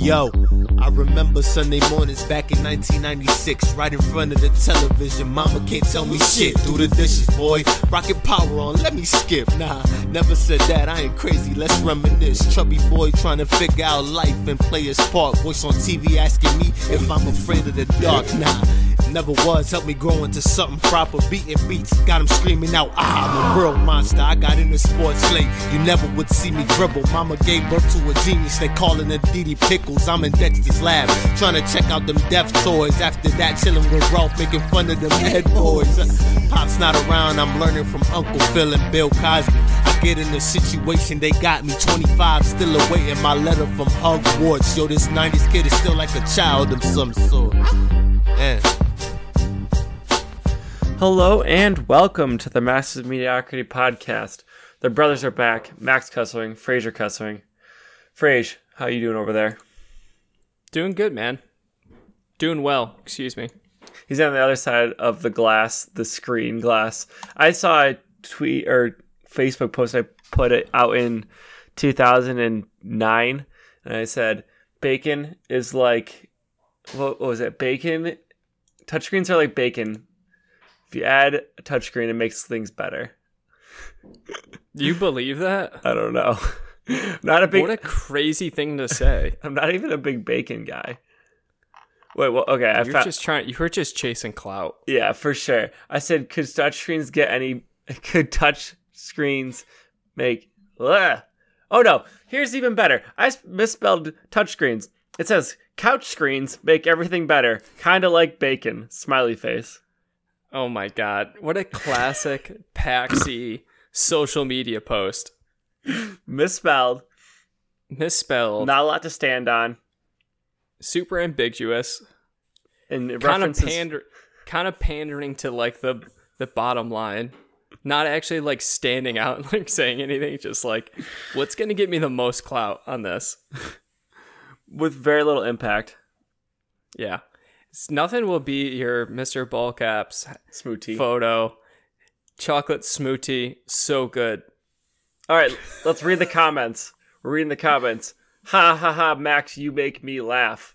Yo, I remember Sunday mornings back in 1996, right in front of the television. Mama can't tell me shit. Do the dishes, boy. Rocket power on, let me skip. Nah, never said that. I ain't crazy. Let's reminisce. Chubby boy trying to figure out life and play his part. Voice on TV asking me if I'm afraid of the dark. Nah. Never was, helped me grow into something proper. Beating beats, got him screaming out, ah, I'm a real monster. I got into sports late, you never would see me dribble. Mama gave birth to a genius, they callin' it Didi Pickles. I'm in Dexter's lab, trying to check out them deaf toys. After that, chillin' with Ralph, making fun of them head boys. Pop's not around, I'm learning from Uncle Phil and Bill Cosby. I get in a situation, they got me 25, still awaiting my letter from Hogwarts. Yo, this 90s kid is still like a child of some sort. Man. Hello and welcome to the Masters of Mediocrity podcast. The brothers are back. Max Cusswing, Fraser Cusswing. Frage, how you doing over there? Doing good, man. Doing well. Excuse me. He's on the other side of the glass, the screen glass. I saw a tweet or Facebook post. I put it out in 2009, and I said, "Bacon is like what was it? Bacon. Touchscreens are like bacon. If you add a touchscreen, it makes things better." You believe that? I don't know. not a big. What a crazy thing to say. I'm not even a big bacon guy. Wait, well, okay. I You're found, just trying. You were just chasing clout. yeah, for sure. I said, could touchscreens get any? Could touch screens make? Ugh. Oh no! Here's even better. I misspelled touchscreens. It says couch screens make everything better, kind of like bacon. Smiley face. Oh my god! What a classic Paxi social media post. Misspelled. Misspelled. Not a lot to stand on. super ambiguous. And Kind of pander. Kind of pandering to like the the bottom line. Not actually like standing out and like saying anything. Just like, what's gonna get me the most clout on this? with very little impact. Yeah. Nothing will beat your Mr. Ballcaps Smoothie. photo. Chocolate smoothie, so good. All right, let's read the comments. We're reading the comments. Ha ha ha, Max, you make me laugh.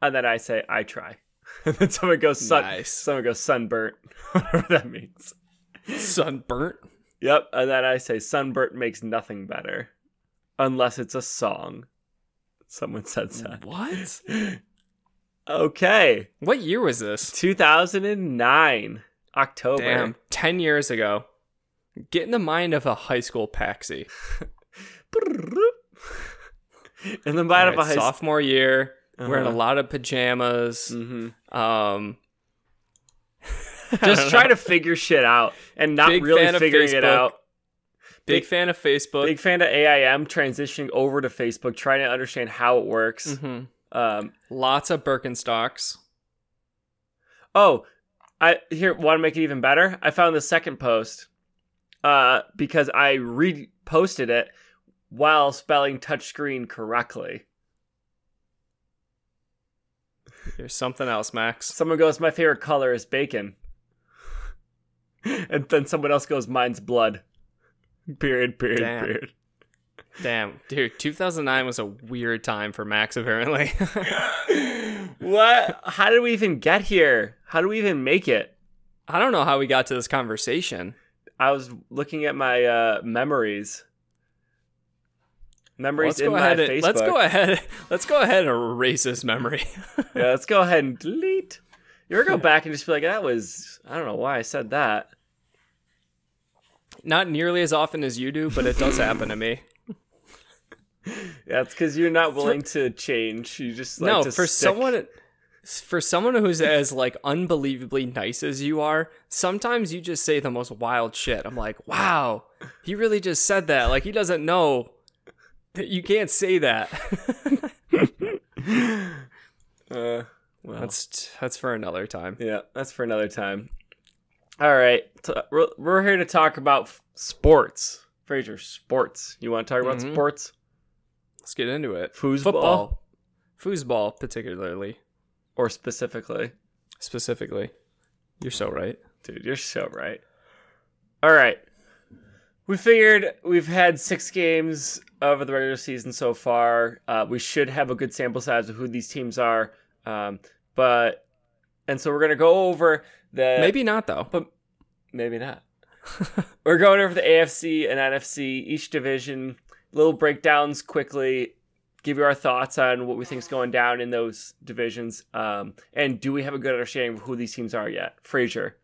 And then I say, I try. And then someone goes, sun. Nice. Someone goes, sunburnt. Whatever that means. Sunburnt. Yep. And then I say, sunburnt makes nothing better. Unless it's a song. Someone said that. What? Okay. What year was this? 2009. October. Damn, 10 years ago. Get in the mind of a high school paxi. In the mind of a high school. sophomore year, wearing a Uh-huh. lot of pajamas. hmm Um, Just try to figure shit out and not Big really figuring it out. big, big- fan of Facebook. Big fan of AIM transitioning over to Facebook, trying to understand how it works. Mhm. Um, Lots of Birkenstocks. oh, I here want to make it even better. I found the second post uh, because I reposted it while spelling touchscreen correctly. There's something else, Max. Someone goes, "My favorite color is bacon," and then someone else goes, "Mine's blood." Period. Period. Damn. Period. Damn, dude, 2009 was a weird time for Max, apparently. what? How did we even get here? How do we even make it? I don't know how we got to this conversation. I was looking at my uh, memories. Memories Let's in go my ahead. And, Facebook. let's go ahead. Let's go ahead and erase this memory. Yeah, let's go ahead and delete. You ever go back and just be like, that was I don't know why I said that. Not nearly as often as you do, but it does happen to me. Yeah, it's because you're not willing to change. You just like no, for stick- someone for someone who's as like unbelievably nice as you are, sometimes you just say the most wild shit. I'm like, wow, he really just said that. Like he doesn't know that you can't say that. Uh, well, that's that's for another time. yeah, that's for another time. All right, t- we're, we're here to talk about f- sports. Fraser, sports. You want to talk about Mhm. sports? Let's get into it. Foosball? Football, foosball, particularly, Or specifically? specifically. You're so right. Dude, you're so right. All right. we figured we've had six games over the regular season so far. Uh, we should have a good sample size of who these teams are. Um, but and so we're gonna go over the Maybe not though. but maybe not. we're going over the AFC and NFC, each division, little breakdowns quickly, give you our thoughts on what we think is going down in those divisions. Um, and do we have a good understanding of who these teams are yet? Fraser.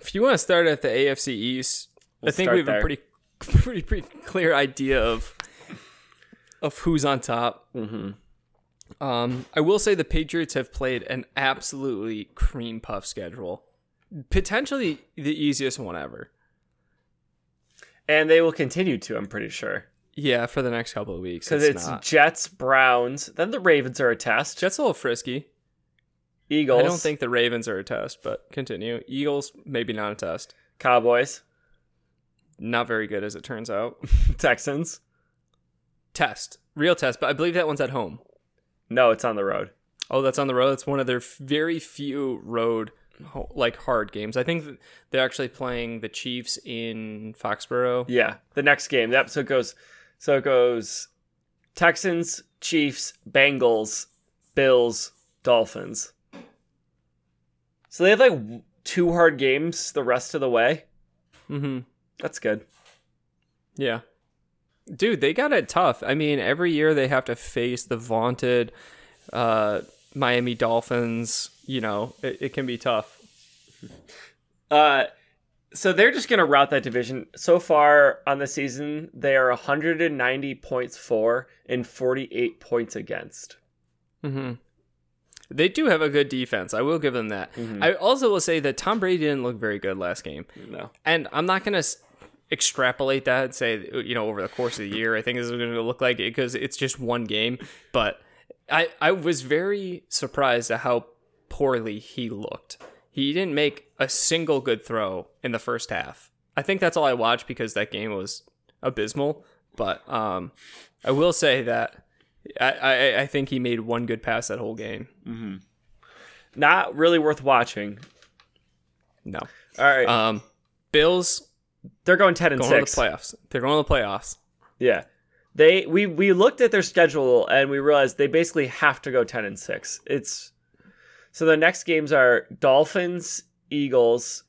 If you want to start at the AFC East, We'll I think we have there. a pretty, pretty, pretty clear idea of of who's on top. Mm-hmm. Um, I will say the Patriots have played an absolutely cream puff schedule, potentially the easiest one ever. And they will continue to, I'm pretty sure. Yeah, for the next couple of weeks. Because It's, it's. Jets, Browns, then the Ravens are a test. Jets a little frisky. Eagles. I don't think the Ravens are a test, but continue. Eagles maybe not a test. Cowboys, Not very good as it turns out. Texans. Test, real test, but I believe that one's at home. No, it's on the road. Oh, that's on the road. That's one of their very few road like hard games. I think they're actually playing the Chiefs in Foxborough. Yeah, the next game. So it goes. So it goes. Texans, Chiefs, Bengals, Bills, Dolphins. So they have like two hard games the rest of the way. Mm-hmm. That's good. Yeah. Dude, they got it tough. I mean, every year they have to face the vaunted uh, Miami Dolphins. You know, it, it can be tough. Uh, so they're just gonna route that division. So far on the season, they are 190 points for and 48 points against. Mm-hmm. They do have a good defense. I will give them that. Mhm. I also will say that Tom Brady didn't look very good last game. No. And I'm not going to extrapolate that and say, you know, over the course of the year, I think this is going to look like it because it's just one game. But I, I was very surprised at how poorly he looked. He didn't make a single good throw in the first half. I think that's all I watched because that game was abysmal. But um, I will say that I, I, I think he made one good pass that whole game. Not really worth watching. No. All right, Um, Bills they're going 10 and going six. to the playoffs. They're going to the playoffs. Yeah. They we we looked at their schedule and we realized they basically have to go 10 and 6. It's So the next games are Dolphins, Eagles,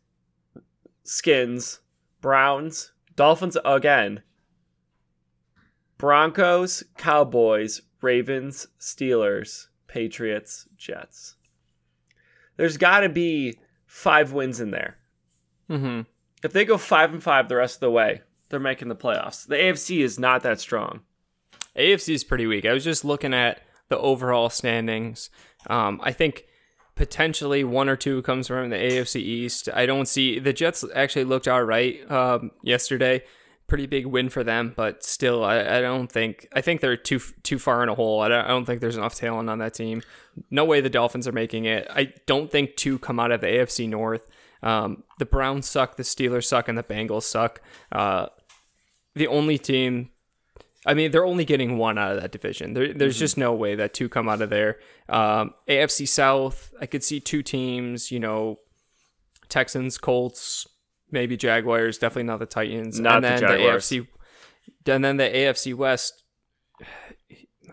Skins, Browns, Dolphins again. Broncos, Cowboys, Ravens, Steelers, Patriots, Jets. There's got to be 5 wins in there. Mm-hmm. If they go 5 and 5 the rest of the way, they're making the playoffs. The AFC is not that strong. AFC is pretty weak. I was just looking at the overall standings. Um, I think potentially one or two comes from the AFC East. I don't see the Jets actually looked all right um, yesterday. Pretty big win for them, but still, I, I don't think I think they're too too far in a hole. I don't, I don't think there's enough talent on that team. No way the Dolphins are making it. I don't think two come out of the AFC North. Um, the Browns suck, the Steelers suck, and the Bengals suck. Uh, the only team I mean, they're only getting one out of that division. There, there's just no way that two come out of there. Um, AFC South, I could see two teams. You know, Texans, Colts, maybe Jaguars. Definitely not the Titans. Not and the then Jaguars. AFC, and then the AFC West.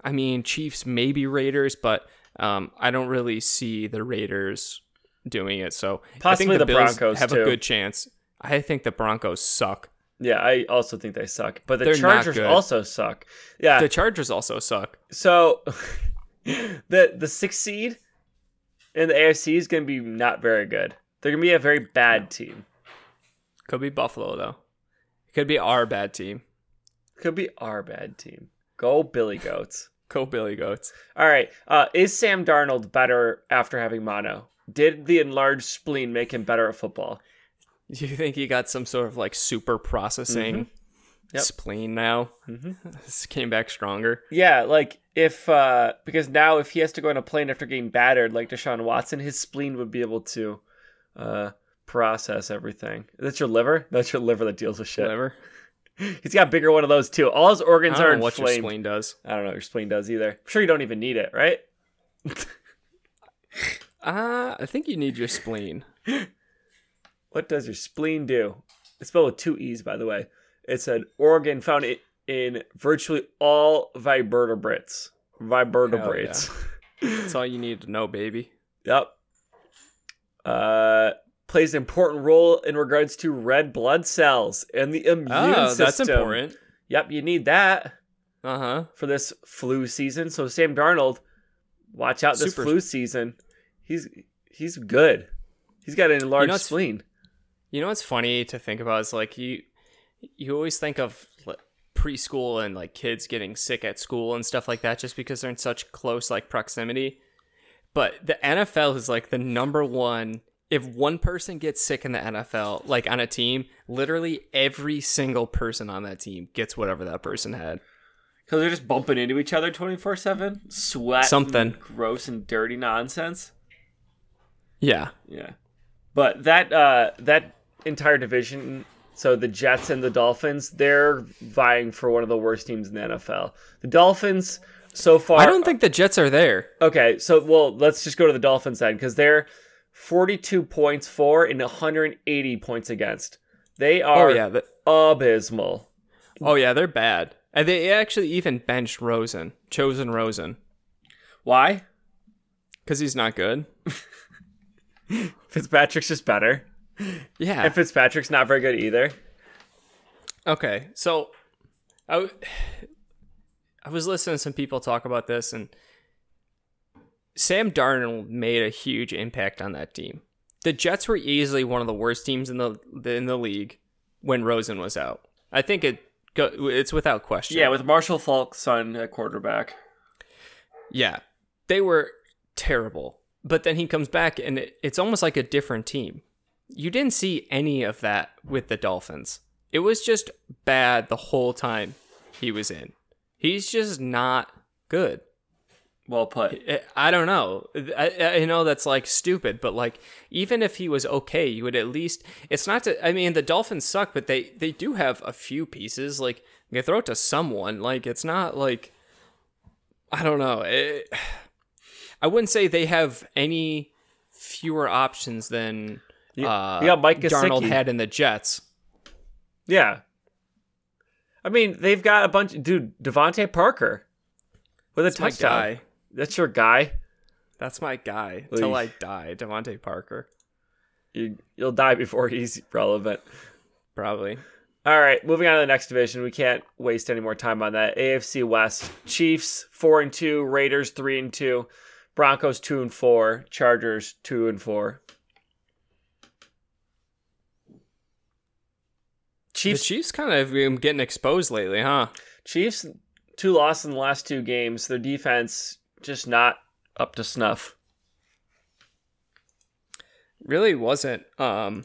I mean, Chiefs, maybe Raiders, but um, I don't really see the Raiders doing it. So Possibly I think the the, Broncos, have too. a good chance. I think the Broncos suck. Yeah, I also think they suck. But the They're Chargers also suck. Yeah. The Chargers also suck. so the the sixth seed in the AFC is going to be not very good. They're going to be a very bad team. Could be Buffalo though. Could be our bad team. Could be our bad team. Go Billy Goats. Go Billy Goats. All right. Uh, is Sam Darnold better after having mono? Did the enlarged spleen make him better at football? Do you think he got some sort of like super processing Mm-hmm. Yep. spleen now? Mhm. This came back stronger. Yeah, like if uh because now if he has to go on a plane after getting battered like Deshaun Watson, his spleen would be able to uh process everything. That's your liver? That's your liver that deals with shit. Whatever. He's got a bigger one of those too. All his organs are know what your spleen does. I don't know what your spleen does either. I'm sure you don't even need it, right? Uh, I think you need your spleen. What does your spleen do? It's spelled with two e's, by the way. It's an organ found in virtually all vertebrates. Vertebrates. That's all you need to know, baby. Yep. Uh, plays an important role in regards to red blood cells and the immune Oh, system. that's important. Yep, you need that Uh huh. for this flu season. So Sam Darnold, watch out this Super- flu season. He's he's good. He's got an enlarged know, it's- spleen. You know what's funny to think about is like you you always think of preschool and like kids getting sick at school and stuff like that just because they're in such close like proximity. But the NFL is like the number one if one person gets sick in the NFL, like on a team, literally every single person on that team gets whatever that person had. Because they're just bumping into each other 24 7. Sweat. Something. Gross and dirty nonsense. Yeah. Yeah. But that uh that entire division, so the Jets and the Dolphins, they're vying for one of the worst teams in the NFL. The Dolphins so far I don't think the Jets are there. Okay, so well, let's just go to the Dolphins then cuz they're 42 points for and 180 points against. They oh, are Oh yeah, the, abysmal. oh yeah, they're bad. And they actually even benched Rosen, chosen Rosen, Why? because he's not good. Fitzpatrick's just better. Yeah. And Fitzpatrick's not very good either. Okay, so I, w- I was listening to some people talk about this, and Sam Darnold made a huge impact on that team. The Jets were easily one of the worst teams in the in the league when Rosen was out. I think it go, it's without question. Yeah, with Marshall Faulk's son at quarterback. yeah, they were terrible. But then he comes back, and it, it's almost like a different team. You didn't see any of that with the Dolphins. It was just bad the whole time he was in. He's just not good. Well put. I- I don't know. I, I know that's like stupid, but like even if he was okay, you would at least. It's not to. I mean, the Dolphins suck, but they they do have a few pieces. Like you throw it to someone. Like it's not like. I don't know. It, I wouldn't say they have any fewer options than You- uh, Mike Darnold had in the Jets. Yeah. I mean, they've got a bunch. Dude, DeVante Parker with a That's touchdown. guy. That's your guy. That's my guy till I die. DeVante Parker, You, you'll die before he's relevant. probably. All right, moving on to the next division. We can't waste any more time on that. AFC West: Chiefs four and two, Raiders three and two, Broncos two and four, Chargers two and four. The Chiefs Chiefs kind of been getting exposed lately, huh? Chiefs two losses in the last two games. Their defense just not up to snuff. really wasn't um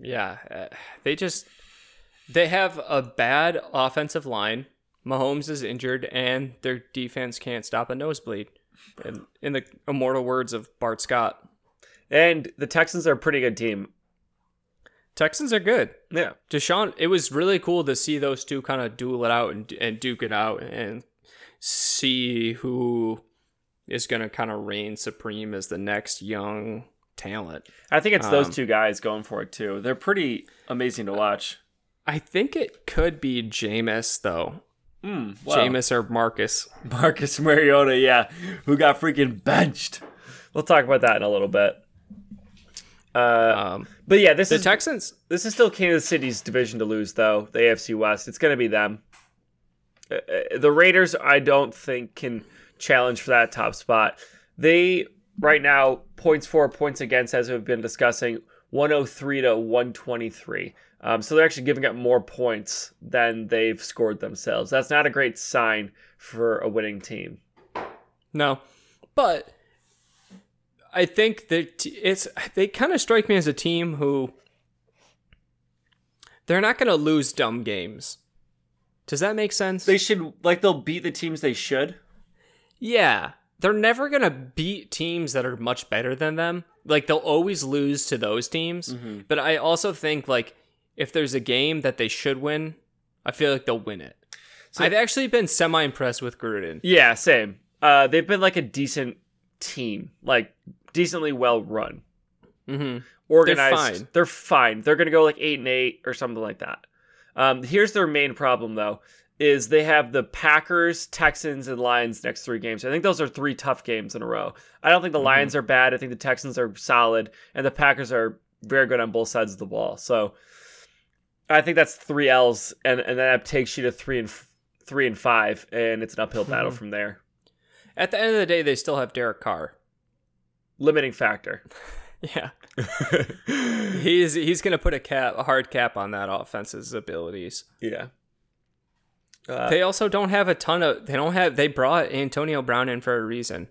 yeah uh, they just they have a bad offensive line mahomes is injured and their defense can't stop a nosebleed in, in the immortal words of bart scott And the Texans are a pretty good team. Texans are good Yeah. deshaun it was really cool to see those two kind of duel it out and, and duke it out and see who is going to kind of reign supreme as the next young talent I think it's those Um, two guys going for it too. They're pretty amazing to watch. I think it could be Jameis though. Mm, Jameis or Marcus. Marcus Mariota, yeah, who got freaking benched. We'll talk about that in a little bit. Uh, Um, but yeah, this the is Texans. this is still Kansas City's division to lose, though. The AFC West, it's going to be them. Uh, uh, the Raiders, I don't think can challenge for that top spot. They right now points for, points against, as we've been discussing, 103 to 123. Um, so they're actually giving up more points than they've scored themselves. That's not a great sign for a winning team. No, but I think that it's they kind of strike me as a team who they're not going to lose dumb games. Does that make sense? They should like they'll beat the teams they should. yeah, they're never going to beat teams that are much better than them. Like they'll always lose to those teams. But I also think like if there's a game that they should win, I feel like they'll win it. I've actually been semi impressed with Gruden. Yeah, same. Uh, they've been like a decent team, like decently well run. hmm organized. fine. They're fine. They're going to go like eight and eight or something like that. Um, here's their main problem though: is they have the Packers, Texans, and Lions next three games. I think those are three tough games in a row. I don't think the Mhm. Lions are bad. I think the Texans are solid, and the Packers are very good on both sides of the ball. So I think that's three L's, and and that takes you to three and f- three and five, and it's an uphill battle Mhm. from there. At the end of the day, they still have Derek Carr. Limiting factor. Yeah, he's he's gonna put a cap, a hard cap on that offense's abilities. yeah. Uh, they also don't have a ton of. They don't have. They brought Antonio Brown in for a reason.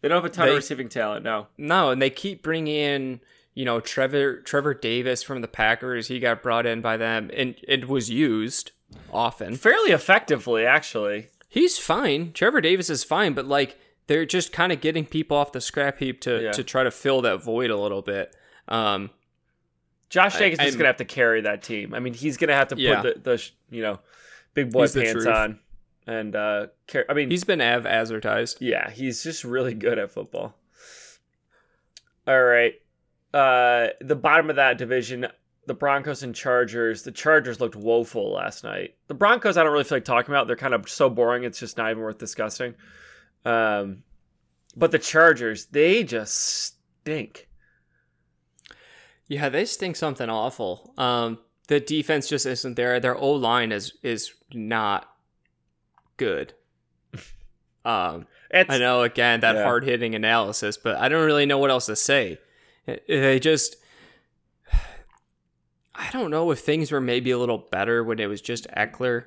they don't have a ton they- of receiving talent. No. No, and they keep bringing in, you know, Trevor Trevor Davis from the Packers. He got brought in by them, and it was used often. fairly effectively actually He's fine. Trevor Davis is fine, but like they're just kind of getting people off the scrap heap to Yeah. to try to fill that void a little bit. Um, josh jacobs is I'm- gonna have to carry that team i mean he's gonna have to Yeah. put the, the you know big boy He's pants on and uh car- i mean he's been av advertised. yeah he's just really good at football all right uh the bottom of that division the broncos and chargers the chargers looked woeful last night the broncos i don't really feel like talking about they're kind of so boring it's just not even worth discussing um but the chargers they just stink Yeah, they stink something awful. Um, the defense just isn't there. Their O line is is not good. Um, it's I know again that Yeah. hard hitting analysis, but I don't really know what else to say. They just, I don't know if things were maybe a little better when it was just Ekeler.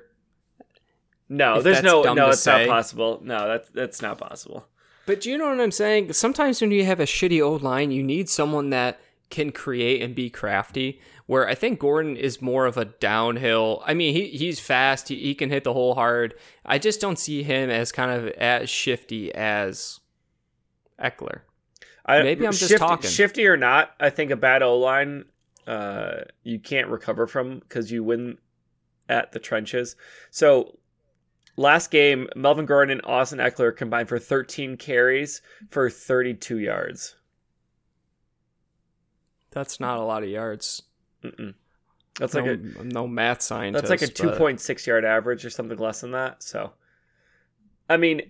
No, If there's no no, it's say. not possible. No, that's that's not possible. But do you know what I'm saying? Sometimes when you have a shitty O line, you need someone that can create and be crafty. Where I think Gordon is more of a downhill. I mean, he he's fast. He, he can hit the hole hard. I just don't see him as kind of as shifty as Ekeler. I, Maybe I'm just shifty, talking. Shifty or not, I think a bad O line, uh, you can't recover from because you win at the trenches. So last game, Melvin Gordon and Austin Ekeler combined for 13 carries for 32 yards. That's not a lot of yards. Mm-mm. That's no, like a no math scientist. That's like a 2.6 but- yard average or something less than that. So, I mean,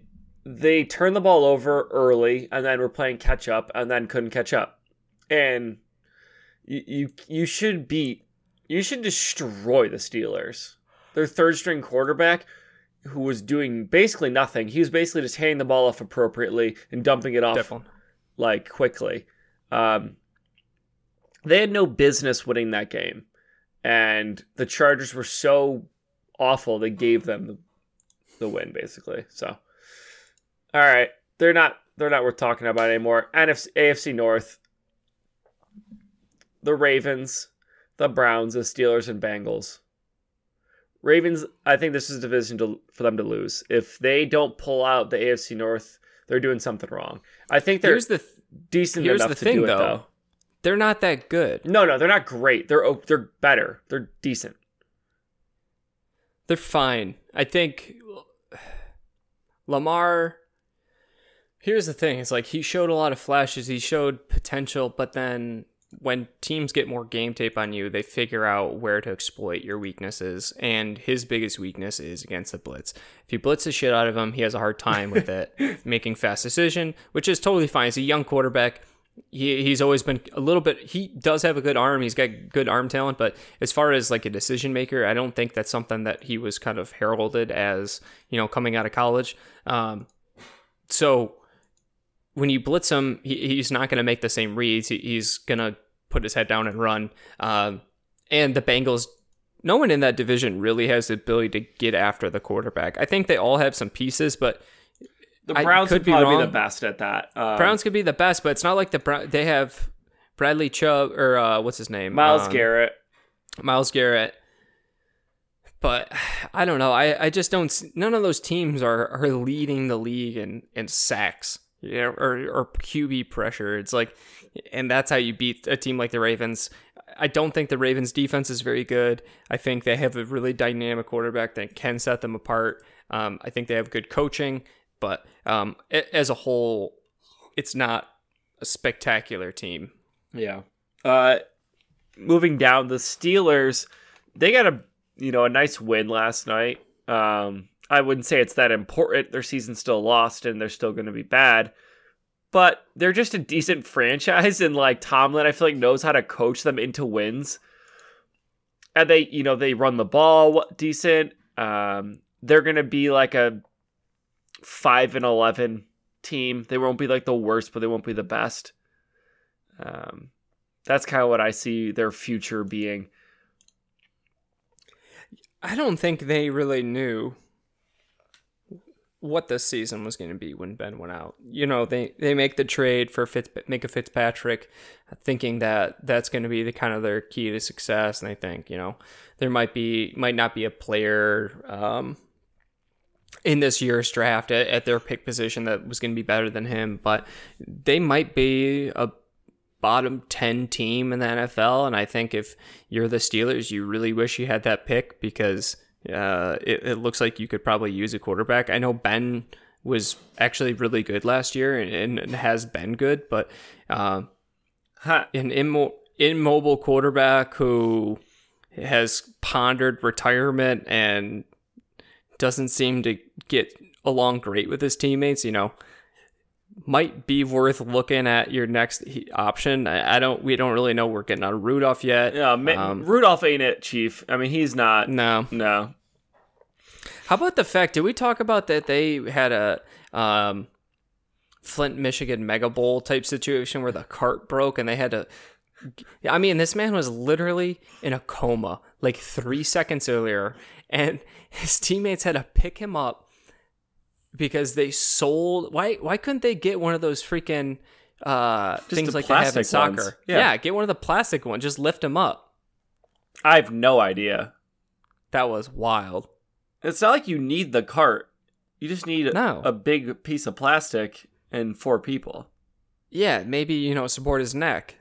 they turned the ball over early and then were playing catch up and then couldn't catch up. And you you, you should beat you should destroy the Steelers. Their third string quarterback who was doing basically nothing. He was basically just handing the ball off appropriately and dumping it off Definitely. like quickly. Um, they had no business winning that game, and the Chargers were so awful they gave them the, the win basically. So, all right, they're not they're not worth talking about anymore. NFC, AFC North, the Ravens, the Browns, the Steelers, and Bengals. Ravens, I think this is a division to, for them to lose. If they don't pull out the AFC North, they're doing something wrong. I think they're Here's the th- decent here's enough the to thing, do it though. though. they're not that good. No, no, they're not great. They're they're better. They're decent. They're fine. I think Lamar. Here's the thing: it's like he showed a lot of flashes. He showed potential, but then when teams get more game tape on you, they figure out where to exploit your weaknesses. And his biggest weakness is against the blitz. If you blitz the shit out of him, he has a hard time with it, making fast decision, which is totally fine. He's a young quarterback. He, he's always been a little bit. He does have a good arm. He's got good arm talent, but as far as like a decision maker, I don't think that's something that he was kind of heralded as you know coming out of college. Um, so when you blitz him, he, he's not going to make the same reads. He, he's going to put his head down and run. Um, and the Bengals, no one in that division really has the ability to get after the quarterback. I think they all have some pieces, but The Browns could be probably be, the best at that. Um, Browns could be the best. But it's not like the Brown. They have Bradley Chubb or uh, what's his name, Myles Um, Garrett. Myles Garrett. But I don't know. I, I just don't. None of those teams are, are leading the league in, in sacks know, or, or QB pressure. It's like, and that's how you beat a team like the Ravens. I don't think the Ravens defense is very good. I think they have a really dynamic quarterback that can set them apart. Um, I think they have good coaching, but um, as a whole, it's not a spectacular team. Yeah. Uh, moving down, the Steelers, they got a you know a nice win last night. Um, I wouldn't say it's that important. Their season's still lost, and they're still going to be bad. But they're just a decent franchise, and like Tomlin, I feel like knows how to coach them into wins. And they, you know, they run the ball decent. Um, they're going to be like a five and eleven team. They won't be like the worst, but they won't be the best. Um, that's kind of what I see their future being. I don't think they really knew what this season was going to be when Ben went out. You know, they they make the trade for Fitz, make a Fitzpatrick, thinking that that's going to be the kind of their key to success, and they think you know there might be might not be a player um, in this year's draft at, at their pick position that was going to be better than him, but they might be a bottom 10 team in the NFL. And I think if you're the Steelers, you really wish you had that pick because uh, it, it, looks like you could probably use a quarterback. I know Ben was actually really good last year and, and has been good, but uh, an immo- immobile quarterback who has pondered retirement and doesn't seem to get along great with his teammates, you know, might be worth looking at your next option. I, I don't. We don't really know. We're getting on Rudolph yet. Yeah, um, Rudolph ain't it, Chief. I mean, he's not. No, no. How about the fact? Did we talk about that they had a um, Flint, Michigan Mega Bowl type situation where the cart broke and they had to. I mean, this man was literally in a coma like three seconds earlier, and his teammates had to pick him up because they sold. Why why couldn't they get one of those freaking uh, things like they have in soccer? Yeah. yeah, get one of the plastic ones. Just lift them up. I have no idea. That was wild. It's not like you need the cart. You just need no. a big piece of plastic and four people. Yeah, maybe you know support his neck.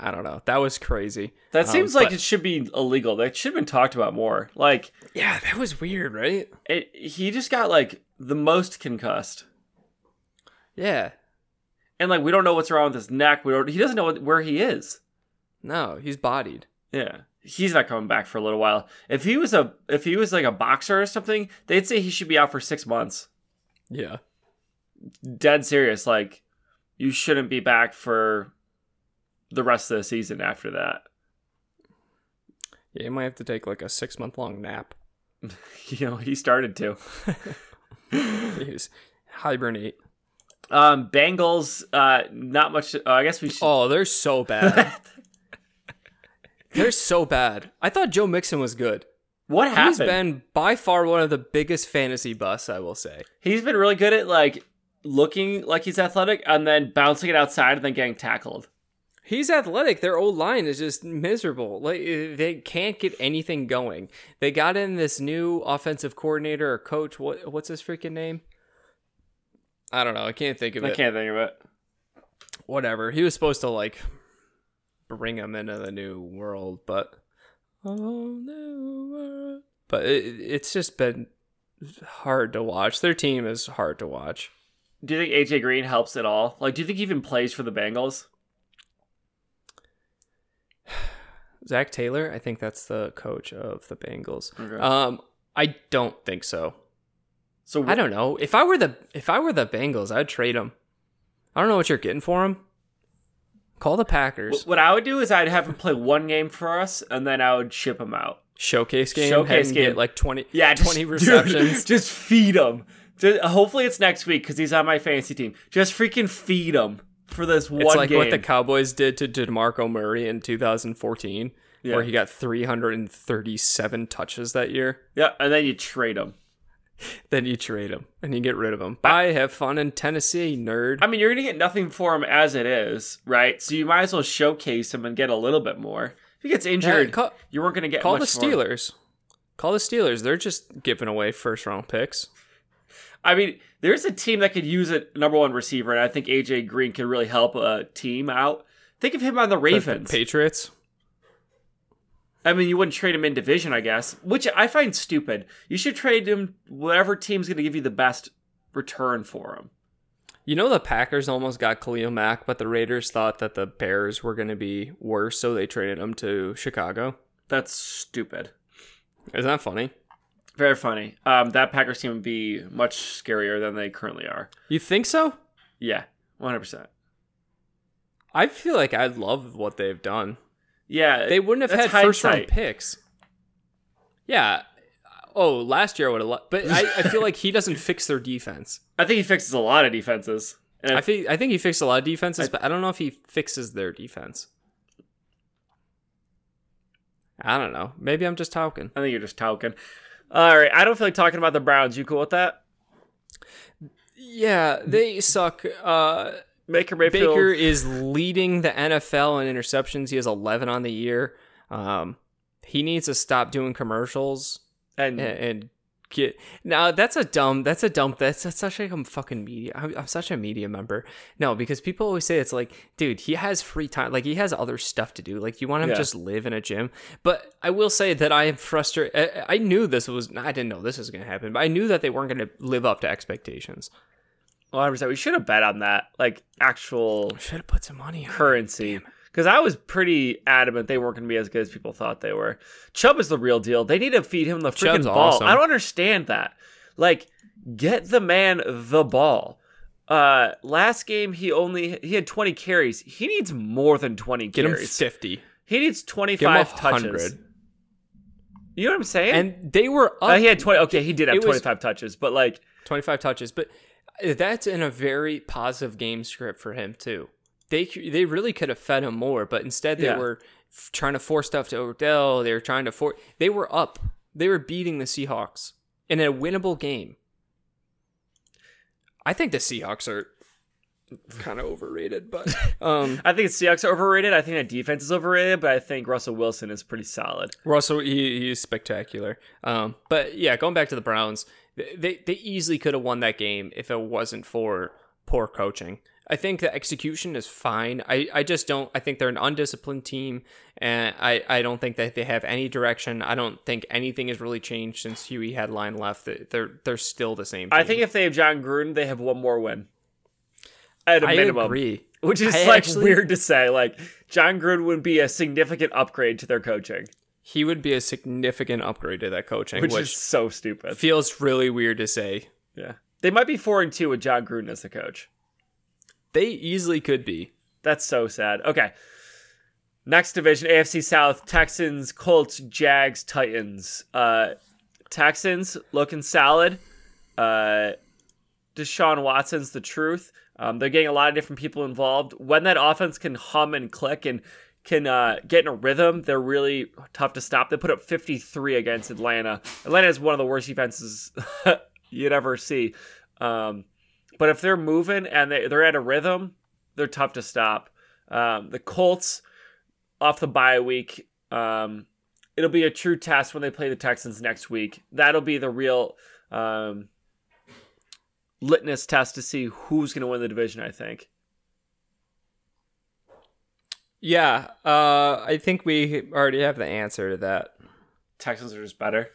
I don't know. That was crazy. That um, seems like it should be illegal. That should have been talked about more. Like, yeah, that was weird, right? It, he just got like the most concussed. Yeah, and like we don't know what's wrong with his neck. We don't. He doesn't know what, where he is. No, he's bodied. Yeah, he's not coming back for a little while. If he was a, if he was like a boxer or something, they'd say he should be out for six months. Yeah, dead serious. Like, you shouldn't be back for the rest of the season after that. Yeah, he might have to take like a six month long nap. you know, he started to. He's hibernate. Um, Bengals, uh, not much. Uh, I guess we should. Oh, they're so bad. they're so bad. I thought Joe Mixon was good. What happened? He's been by far one of the biggest fantasy busts, I will say. He's been really good at like looking like he's athletic and then bouncing it outside and then getting tackled. He's athletic. Their O line is just miserable. Like eh, they can't get anything going. They got in this new offensive coordinator or coach. What what's his freaking name? I don't know. I can't think of I it. I can't think of it. Whatever. He was supposed to like bring him into the new world, but oh no. But it, it's just been hard to watch. Their team is hard to watch. Do you think AJ Green helps at all? Like, do you think he even plays for the Bengals? Zac Taylor, I think that's the coach of the Bengals. Okay. Um, I don't think so. So wh- I don't know. If I were the if I were the Bengals, I'd trade him. I don't know what you're getting for him. Call the Packers. What I would do is I'd have him play one game for us, and then I would ship him out. Showcase game. Showcase game. like twenty. Yeah, twenty just, receptions. Dude, just feed him. Just, hopefully it's next week because he's on my fantasy team. Just freaking feed him for this one it's like game. what the Cowboys did to DeMarco Murray in 2014, yeah. where he got 337 touches that year. Yeah, and then you trade him. then you trade him and you get rid of him. Bye, have fun in Tennessee, nerd. I mean, you're gonna get nothing for him as it is, right? So you might as well showcase him and get a little bit more. If he gets injured, yeah, call, you weren't gonna get. Call the Steelers. Call the Steelers. They're just giving away first round picks. I mean, there's a team that could use a number one receiver, and I think AJ Green could really help a team out. Think of him on the Ravens, the Patriots. I mean, you wouldn't trade him in division, I guess, which I find stupid. You should trade him whatever team's going to give you the best return for him. You know the Packers almost got Khalil Mack, but the Raiders thought that the Bears were going to be worse, so they traded him to Chicago. That's stupid. Isn't that funny? Very funny. Um, that Packers team would be much scarier than they currently are. You think so? Yeah, one hundred percent. I feel like I love what they've done. Yeah, They wouldn't have had first round picks. Yeah. Oh, last year I would have, but I, I feel like he doesn't fix their defense. I think he fixes a lot of defenses. And I think I think he fixed a lot of defenses, but I don't know if he fixes their defense. I don't know. Maybe I'm just talking. I think you're just talking. All right, I don't feel like talking about the Browns. You cool with that? Yeah, they suck. Uh, Baker Mayfield. Baker is leading the NFL in interceptions. He has 11 on the year. Um, he needs to stop doing commercials and and, and get. Now that's a dumb. That's a dumb. That's, that's such like I'm fucking media. I'm, I'm such a media member. No, because people always say it's like, dude, he has free time. Like he has other stuff to do. Like you want him Yeah. to just live in a gym. But I will say that I am frustrated. I, I knew this was. I didn't know this was going to happen, but I knew that they weren't going to live up to expectations. 100%. We should have bet on that, like actual Should have put some money currency. Because I was pretty adamant they weren't going to be as good as people thought they were. Chubb is the real deal. They need to feed him the freaking Chubb's ball. awesome. I don't understand that. Like, get the man the ball. Uh, last game he only he had 20 carries. He needs more than 20 Get him carries. 50. he needs 25 touches. 100. You know what I'm saying? And they were up Uh, he had 20. Okay, he did have It was- 25 touches, but like, 25 touches, but that's in a very positive game script for him too. They they really could have fed him more, but instead they Yeah. were f- trying to force stuff to Odell. They were trying to force. they were up. They were beating the Seahawks in a winnable game. I think the Seahawks are kind of overrated, but um, I think the Seahawks are overrated. I think that defense is overrated, but I think Russell Wilson is pretty solid. Russell he, he's spectacular. Um, but yeah, going back to the Browns, they they easily could have won that game if it wasn't for poor coaching. I think the execution is fine. I, I just don't. I think they're an undisciplined team, and I, I don't think that they have any direction. I don't think anything has really changed since Huey had line left. They- They're they're still the same. I think if they have Jon Gruden, they have one more win at a I minimum. agree. Which is I like actually- weird to say. Like Jon Gruden would be a significant upgrade to their coaching, He would be a significant upgrade to that coaching, which, which, is so stupid. feels really weird to say. Yeah, they might be four and two with Jon Gruden as the coach. They easily could be. That's so sad. Okay. Next division, AFC South, Texans, Colts, Jags, Titans. Uh Texans looking solid. Uh Deshaun Watson's the truth. Um, they're getting a lot of different people involved. When that offense can hum and click and can uh, get in a rhythm, they're really tough to stop. They put up 53 against Atlanta. Atlanta is one of the worst defenses you'd ever see. Um, but if they're moving and they, they're at a rhythm, they're tough to stop. Um, the Colts off the bye week. Um, it'll be a true test when they play the Texans next week. That'll be the real um, litmus test to see who's going to win the division. I think. Yeah, uh, I think we already have the answer to that. Texans are just better.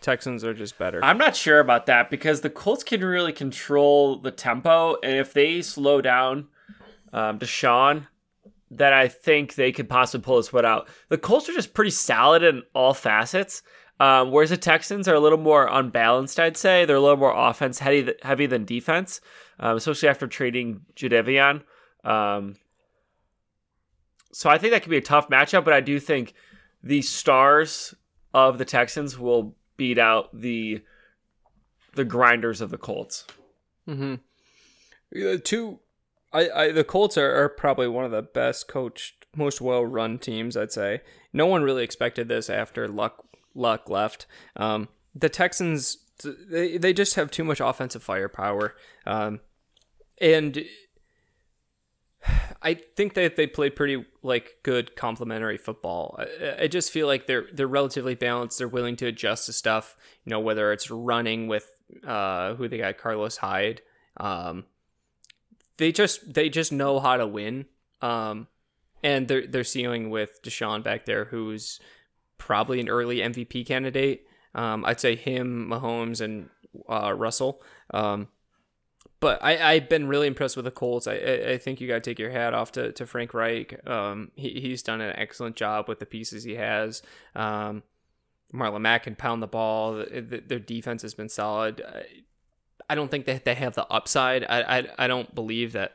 Texans are just better. I'm not sure about that because the Colts can really control the tempo, and if they slow down um, Deshaun, then I think they could possibly pull this one out. The Colts are just pretty solid in all facets, um, whereas the Texans are a little more unbalanced. I'd say they're a little more offense heavy heavy than defense, um, especially after trading Jadeveon. Um, so I think that could be a tough matchup, but I do think the stars of the Texans will beat out the the grinders of the Colts. mm-hmm. The two, I, I, the Colts are, are probably one of the best coached, most well-run teams. I'd say no one really expected this after Luck Luck left. Um, the Texans, they they just have too much offensive firepower, um, and I think that they play pretty like good complementary football. I, I just feel like they're they're relatively balanced. They're willing to adjust to stuff. You know, whether it's running with uh, who they got, Carlos Hyde. Um, they just they just know how to win. Um, and they're they're ceiling with Deshaun back there, who's probably an early MVP candidate. Um, I'd say him, Mahomes, and uh, Russell. Um, but I, I've been really impressed with the Colts. I, I, I think you got to take your hat off to, to Frank Reich. Um, he, he's done an excellent job with the pieces he has. Um, Marlon Mack can pound the ball. The- the- Their defense has been solid. I- I don't think that they have the upside. I, I, I don't believe that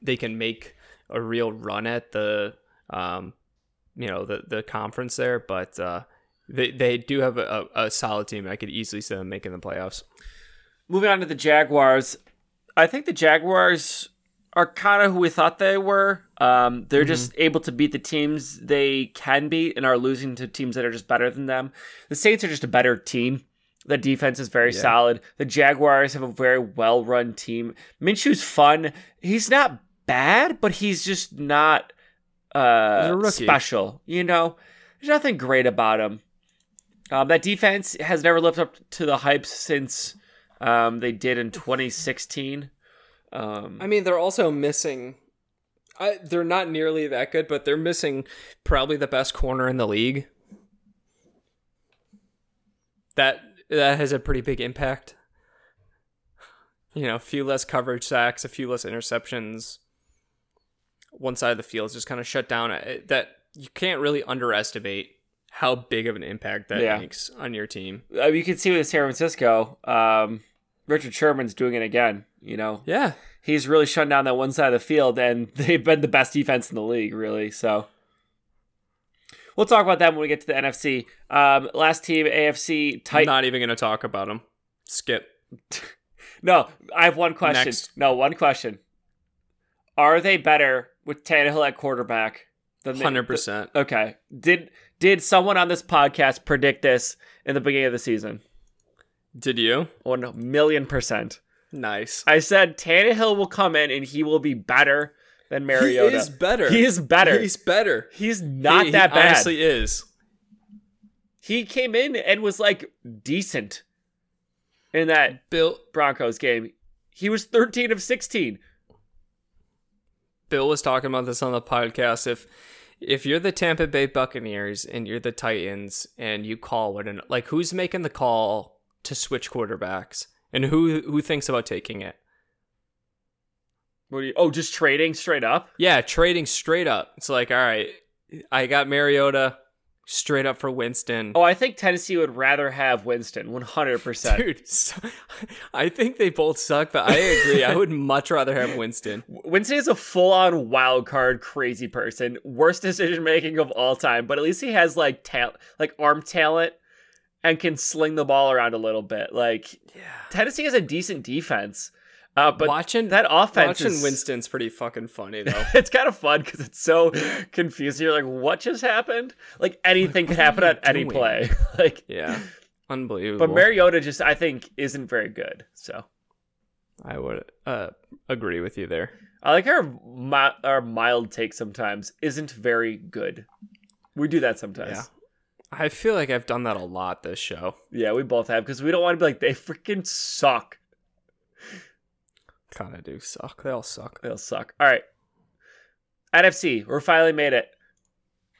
they can make a real run at the um, you know the the conference there, but uh, they they do have a, a, a solid team. I could easily see them making the playoffs. Moving on to the Jaguars, I think the Jaguars are kind of who we thought they were. Um, they're just able to beat the teams they can beat and are losing to teams that are just better than them. The Saints are just a better team. The defense is very Yeah. solid. The Jaguars have a very well run team. Minshew's fun. He's not bad, but he's just not uh, special. You know, there's nothing great about him. Um, that defense has never lived up to the hype since um, they did in 2016. Um, I mean, they're also missing. I, they're not nearly that good, but they're missing probably the best corner in the league. That that has a pretty big impact. You know, a few less coverage sacks, a few less interceptions. One side of the field is just kind of shut down. That you can't really underestimate how big of an impact that Yeah. makes on your team. uh, you can see with San Francisco, um, Richard Sherman's doing it again. You know, Yeah, he's really shutting down that one side of the field, and they've been the best defense in the league, really. So we'll talk about that when we get to the NFC. Um, last team, AFC I'm not even going to talk about them. Skip. No, I have one question. Next. No, one question. Are they better with Tannehill at quarterback than Hundred percent. Okay. Did did someone on this podcast predict this in the beginning of the season? Did you? One million percent. Nice. I said Tannehill will come in and he will be better than Mariota. He is better. He is better. He's better. He's not He- that he bad. Honestly, is. he came in and was like decent in that Bill Broncos game. He was 13 of 16. Bill was talking about this on the podcast. If if you're the Tampa Bay Buccaneers and you're the Titans and you call what an like who's making the call to switch quarterbacks and who who thinks about taking it? What do you, oh, just trading straight up? Yeah, trading straight up. It's like, all right, I got Mariota straight up for Winston. Oh, I think Tennessee would rather have Winston 100%. Dude, so, I think they both suck, but I agree. I would much rather have Winston. Winston is a full-on wild card crazy person, worst decision making of all time. But at least he has like talent, like arm talent, and can sling the ball around a little bit. Like Yeah. Tennessee has a decent defense, uh, but watching that offense watching is, Winston's pretty fucking funny though. it's kind of fun because it's so confusing. You're like, what just happened? Like anything could happen on any play. like, yeah, unbelievable. but Mariota just I think isn't very good. So I would uh, agree with you there. I like our mi- our mild take sometimes isn't very good. We do that sometimes. Yeah. I feel like I've done that a lot this show. Yeah, we both have because we don't want to be like they freaking suck. Kind of do suck. They all suck. They'll suck. All right, NFC, we're finally made it.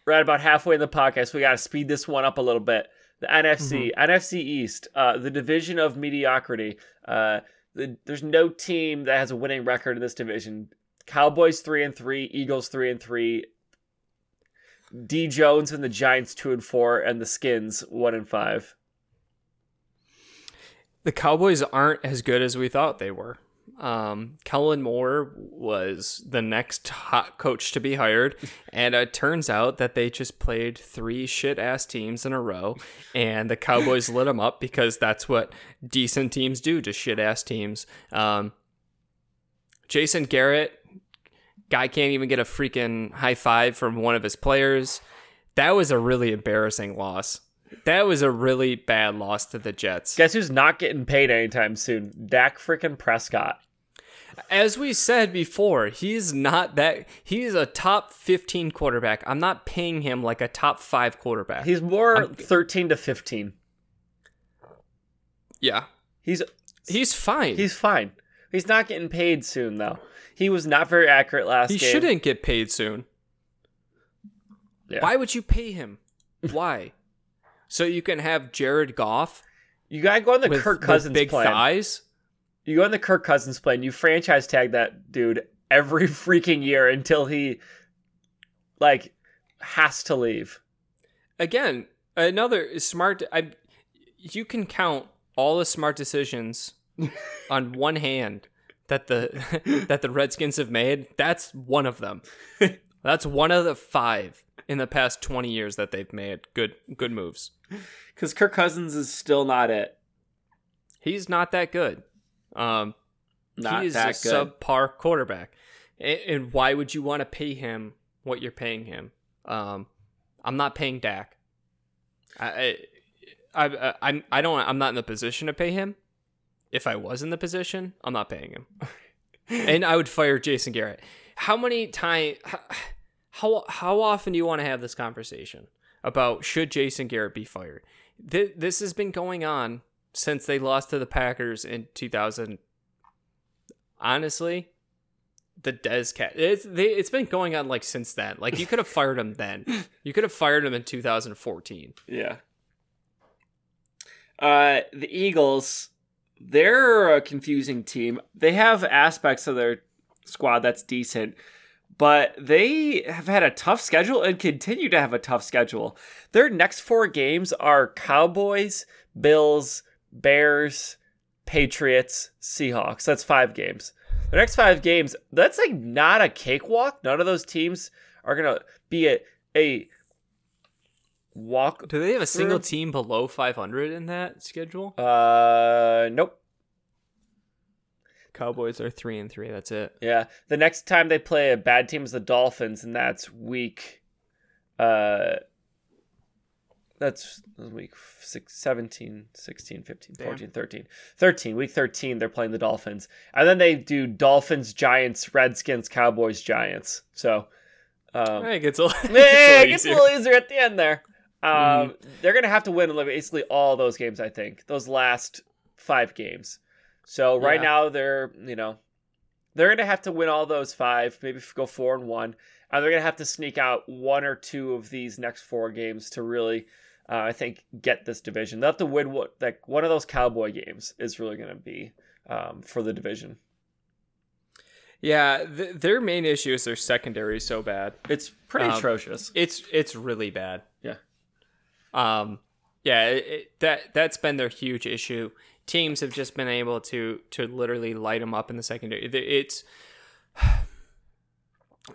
We're at about halfway in the podcast. We got to speed this one up a little bit. The NFC, NFC East, uh, the division of mediocrity. Uh, the, there's no team that has a winning record in this division. Cowboys three and three, Eagles three and three, D Jones and the Giants two and four, and the Skins one and five. The Cowboys aren't as good as we thought they were. Um, Kellen Moore was the next hot coach to be hired, and it turns out that they just played three shit ass teams in a row, and the Cowboys lit them up because that's what decent teams do to shit ass teams. Um, Jason Garrett, guy can't even get a freaking high five from one of his players. That was a really embarrassing loss. That was a really bad loss to the Jets. Guess who's not getting paid anytime soon? Dak freaking Prescott. As we said before, he's not that. He's a top 15 quarterback. I'm not paying him like a top five quarterback. He's more 13 to 15. yeah, He's he's fine. he's fine. He's not getting paid soon though. He was not very accurate last he game. shouldn't get paid soon. Yeah. Why would you pay him? Why? so you can have Jared Goff You gotta go on the with, Kirk Cousins big plan. thighs. You go on the Kirk Cousins plane, you franchise tag that dude every freaking year until he like has to leave. Again, another smart. I you can count all the smart decisions on one hand that the that the Redskins have made. That's one of them. That's one of the five in the past twenty years that they've made good good moves. Because Kirk Cousins is still not it. He's not that good. Um, Not he is that a good. subpar quarterback. And, and why would you want to pay him what you're paying him? Um, I'm not paying Dak. I, I, I, I'm, I don't. I'm not in the position to pay him. If I was in the position, I'm not paying him. and I would fire Jason Garrett. How many times? How how often do you want to have this conversation about should Jason Garrett be fired? This, this has been going on since they lost to the Packers in 2000. Honestly, the Dez cat. It's they, it's been going on like since then. Like you could have fired him then. You could have fired him in 2014. Yeah. Uh, the Eagles, they're a confusing team. They have aspects of their squad that's decent, but they have had a tough schedule and continue to have a tough schedule. Their next four games are Cowboys, Bills, Bears, Patriots, Seahawks. That's five games. The next five games, that's like not a cakewalk. None of those teams are gonna be a a walk Do they have a single team below 500 in that schedule? Uh, nope. Cowboys are three and three. That's it. Yeah, the next time they play a bad team is the Dolphins, and that's week. Uh, that's week six, 17, 16, 15, Damn. 14, 13. 13. Week 13, they're playing the Dolphins. And then they do Dolphins, Giants, Redskins, Cowboys, Giants. So, um, I think it's a, it's a little it gets a little easier at the end there. Um, Mhm. They're going to have to win basically all those games, I think. Those last five games. So right Yeah. now they're, you know, they're going to have to win all those five, maybe go four and one. And they're going to have to sneak out one or two of these next four games to really, uh, I think, get this division. They'll have to win what, like one of those Cowboy games is really going to be um, for the division. Yeah, th- their main issue is their secondary is so bad. It's pretty Um, atrocious. It's it's really bad. Yeah. Um. Yeah. It, that that's been their huge issue. Teams have just been able to to literally light them up in the secondary. It's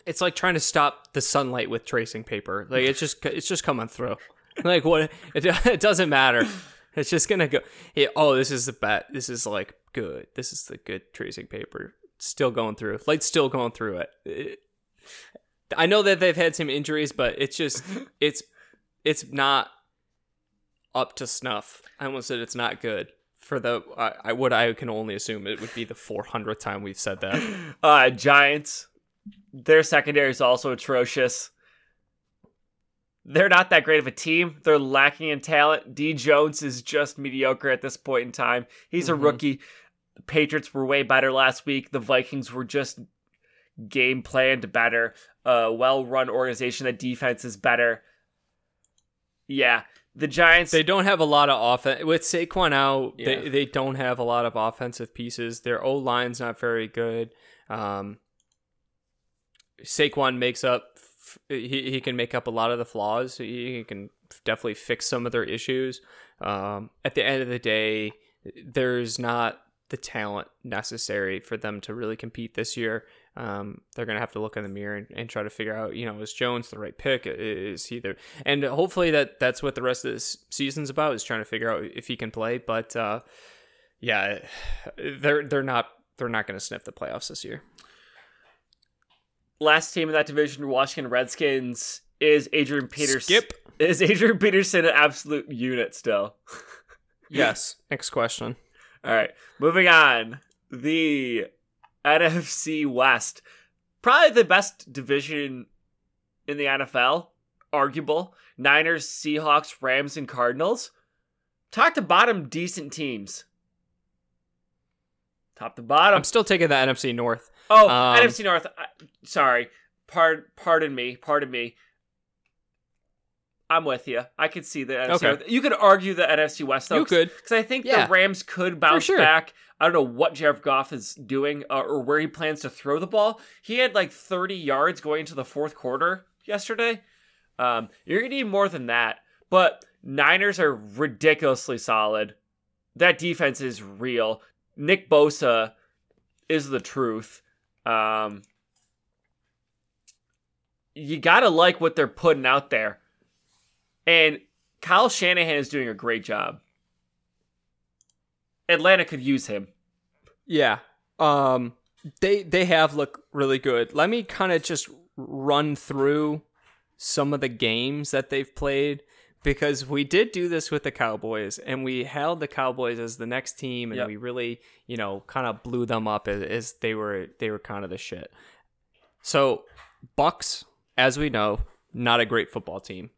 it's like trying to stop the sunlight with tracing paper. Like it's just it's just coming through. Like what? It, it doesn't matter. It's just gonna go. Yeah, oh, this is the bet. This is like good. This is the good tracing paper. Still going through. Light's still going through it. It- I know that they've had some injuries, but it's just it's it's not up to snuff. I almost said it's not good for the I, I what I can only assume it would be the 400th time we've said that. Uh, Giants, their secondary is also atrocious. They're not that great of a team. They're lacking in talent. D Jones is just mediocre at this point in time. He's Mhm. a rookie. The Patriots were way better last week. The Vikings were just game planned better. A well run organization. The defense is better. Yeah. The Giants. They don't have a lot of offense with Saquon out. Yeah. They they don't have a lot of offensive pieces. Their O line's not very good. Um, Saquon makes up. He he can make up a lot of the flaws. He, he can definitely fix some of their issues. Um, at the end of the day, there's not the talent necessary for them to really compete this year. Um, they're gonna have to look in the mirror and, and try to figure out, you know, is Jones the right pick? Is he there? And hopefully that that's what the rest of this season's about is trying to figure out if he can play. But uh, yeah, they're they're not they're not gonna sniff the playoffs this year. last team in that division, Washington Redskins, is Adrian Peterson. Skip. Is Adrian Peterson an absolute unit still? Yes. Next question. All right, moving on. The NFC West, probably the best division in the NFL, arguable. Niners, Seahawks, Rams, and Cardinals. Top to bottom, decent teams. Top to bottom. I'm still taking the NFC North. Oh, Um, NFC North. I, sorry. Pard, pardon me. Pardon me. I'm with you. I could see the NFC Okay. North. You could argue the NFC West though. You could. because I think Yeah. the Rams could bounce sure. back. I don't know what Jared Goff is doing uh, or where he plans to throw the ball. He had like 30 yards going into the fourth quarter yesterday. Um, you're gonna need more than that, but Niners are ridiculously solid. That defense is real. Nick Bosa is the truth. Um, you gotta like what they're putting out there, and Kyle Shanahan is doing a great job. Atlanta could use him. Yeah. Um they they have looked really good. Let me kind of just run through some of the games that they've played because we did do this with the Cowboys and we held the Cowboys as the next team and Yep. we really, you know, kind of blew them up as, as they were they were kind of the shit. So, Bucks, as we know, not a great football team.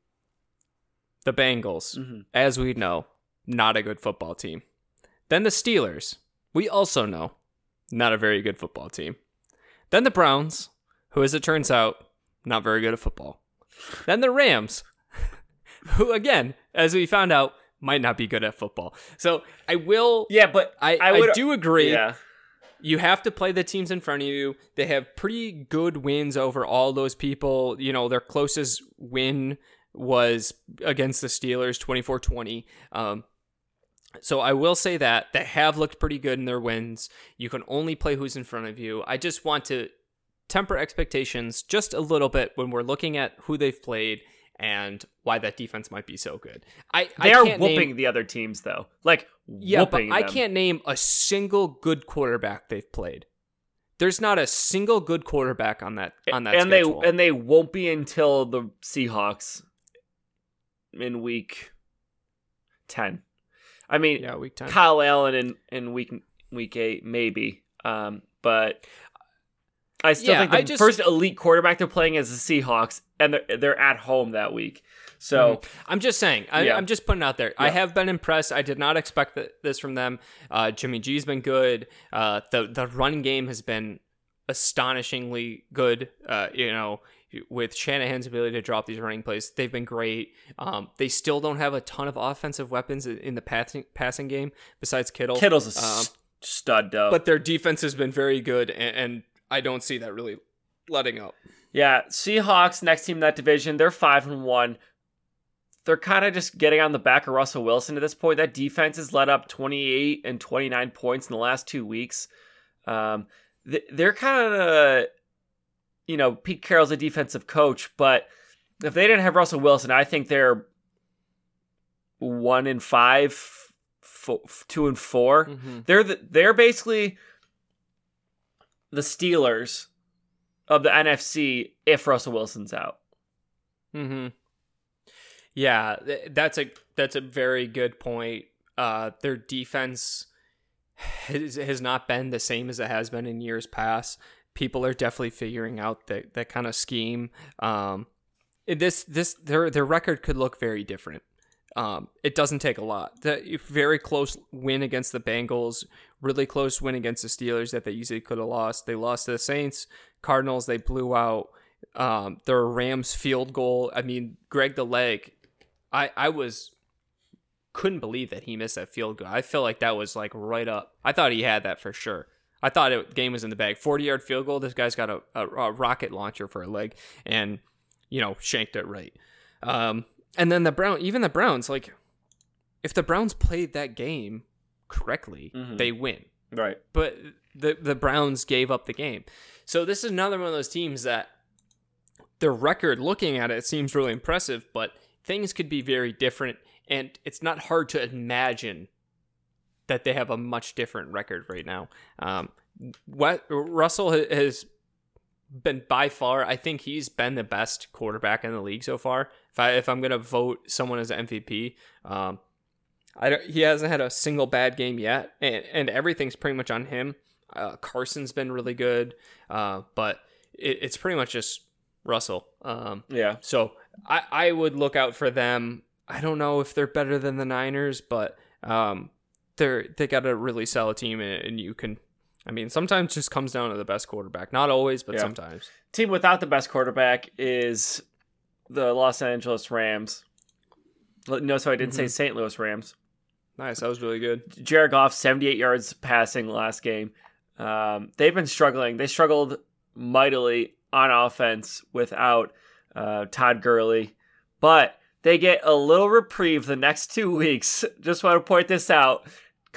The Bengals, Mhm. as we know, not a good football team. Then the Steelers, we also know, not a very good football team. Then the Browns, who, as it turns out, not very good at football. Then the Rams, who, again, as we found out, might not be good at football. So I will. Yeah, but I, I I, do agree. yeah, You have to play the teams in front of you. They have pretty good wins over all those people. You know, their closest win was against the Steelers, 24 20. Um, So I will say that they have looked pretty good in their wins. You can only play who's in front of you. I just want to temper expectations just a little bit when we're looking at who they've played and why that defense might be so good. I they I are can't name- whooping the other teams though. Like yeah, but whooping I them. can't name a single good quarterback they've played. There's not a single good quarterback on that on that and schedule. they and they won't be until the Seahawks in week ten. I mean, yeah, week ten. Kyle Allen in in week week eight maybe, um, but I still Yeah, think the just- first elite quarterback they're playing is the Seahawks, and they're they're at home that week. So I'm just saying. I, Yeah. I'm just putting it out there. I have been impressed. I did not expect th- this from them. Uh, Jimmy G's been good. Uh, the the running game has been astonishingly good. Uh, you know, with Shanahan's ability to drop these running plays, they've been great. Um, they still don't have a ton of offensive weapons in the passing passing game besides Kittle. Kittle's a Um, stud, though. but their defense has been very good, and, and I don't see that really letting up. Yeah, Seahawks next team in that division. They're five and one. They're kind of just getting on the back of Russell Wilson at this point. That defense has let up twenty eight and twenty nine points in the last two weeks. Um, they're kind of, you know, Pete Carroll's a defensive coach, but if they didn't have Russell Wilson, I think they're one and five, fo- two and 4 Mm-hmm. they're the, they're basically the Steelers of the NFC if Russell Wilson's out. Mm-hmm. Yeah, that's a that's a very good point. Uh, their defense has, has not been the same as it has been in years past. People are definitely figuring out that that kind of scheme. Um, this this their their record could look very different. Um, it doesn't take a lot. The very close win against the Bengals, really close win against the Steelers that they easily could have lost. They lost to the Saints, Cardinals. They blew out. Um, their Rams field goal. I mean, Greg the leg. I I was couldn't believe that he missed that field goal. I feel like that was like right up. I thought he had that for sure. I thought it game was in the bag. Forty yard field goal. This guy's got a, a, a rocket launcher for a leg, and you know shanked it right. Um, and then the Brown, even the Browns, like if the Browns played that game correctly, Mhm. they win Right. but the the Browns gave up the game. So this is another one of those teams that their record looking at it seems really impressive, but things could be very different and it's not hard to imagine that they have a much different record right now. Um, what Russell has been by far, I think he's been the best quarterback in the league so far. If I if I'm gonna vote someone as MVP, um, I don't, he hasn't had a single bad game yet, and, and everything's pretty much on him. Uh, Carson's been really good, uh, but it, it's pretty much just Russell. Um, Yeah. so I, I would look out for them. I don't know if they're better than the Niners, but um, they're they got a really solid team, and, and you can. I mean, sometimes it just comes down to the best quarterback. Not always, but Yeah. sometimes. Team without the best quarterback is the Los Angeles Rams. No, how I didn't say St. Louis Rams. Nice. That was really good. Jared Goff, 78 yards passing last game. Um, they've been struggling. They struggled mightily on offense without uh, Todd Gurley, but they get a little reprieve the next two weeks. Just want to point this out.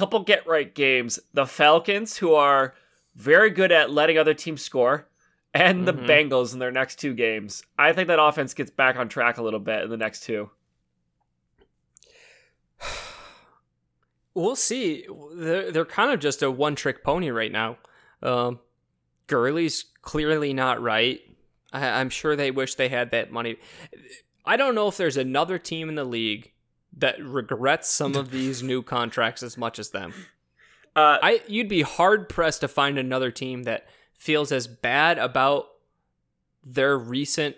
Couple get right games. The Falcons, who are very good at letting other teams score, and the Mhm. Bengals in their next two games. I think that offense gets back on track a little bit in the next two. We'll see. They're they're kind of just a one trick pony right now. Um, Gurley's clearly not right. I, I'm sure they wish they had that money. I don't know if there's another team in the league that regrets some of these new contracts as much as them. Uh, I you'd be hard pressed to find another team that feels as bad about their recent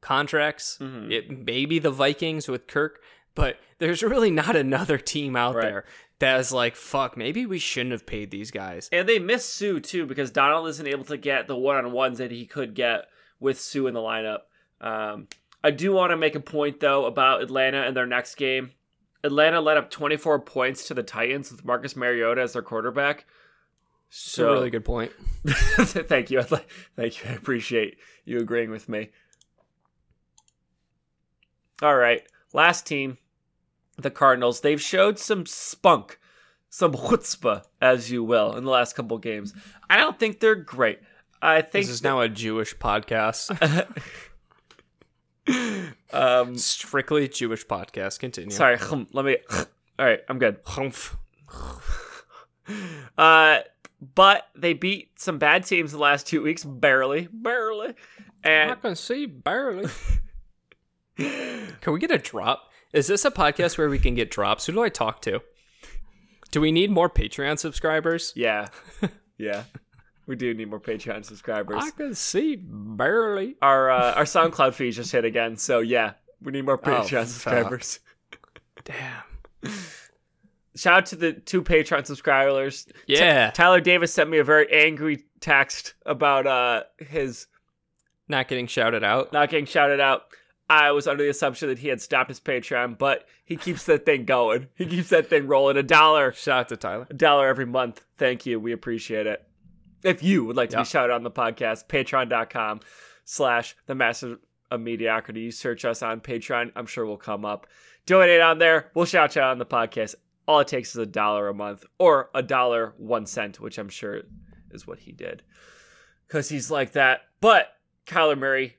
contracts. Mhm. It maybe the Vikings with Kirk, but there's really not another team out Right. there that is like, fuck, maybe we shouldn't have paid these guys. And they miss Suh too because Donald isn't able to get the one on ones that he could get with Suh in the lineup. Um, I do want to make a point though about Atlanta and their next game. Atlanta led up 24 points to the Titans with Marcus Mariota as their quarterback. So a really good point. thank you, thank you. I appreciate you agreeing with me. All right, last team, the Cardinals. They've showed some spunk, some chutzpah, as you will, in the last couple games. I don't think they're great. I think This is now a Jewish podcast. um, Strictly Jewish podcast. Continue. sorry, let me. All right, I'm good. Humph. Uh, but they beat some bad teams the last two weeks, barely, barely. I can see barely. Can we get a drop? Is this a podcast where we can get drops? Who do I talk to? Do we need more Patreon subscribers? yeah, yeah, we do need more Patreon subscribers. I can see barely. Our uh, our SoundCloud feed just hit again, so yeah, we need more Patreon fuck. subscribers. Damn. Shout out to the two Patreon subscribers. Yeah. Tyler Davis sent me a very angry text about uh his Not getting shouted out. not getting shouted out. I was under the assumption that he had stopped his Patreon, but he keeps that thing going. He keeps that thing rolling. A dollar, Shout out to Tyler. a dollar every month. Thank you. We appreciate it. If you would like to Yeah. be shouted out on the podcast, patreon.com slash the master of mediocrity. You search us on Patreon. I'm sure we'll come up. Donate on there. We'll shout you out on the podcast. All it takes is a dollar a month or a dollar one cent, which I'm sure is what he did. Because he's like that. But Kyler Murray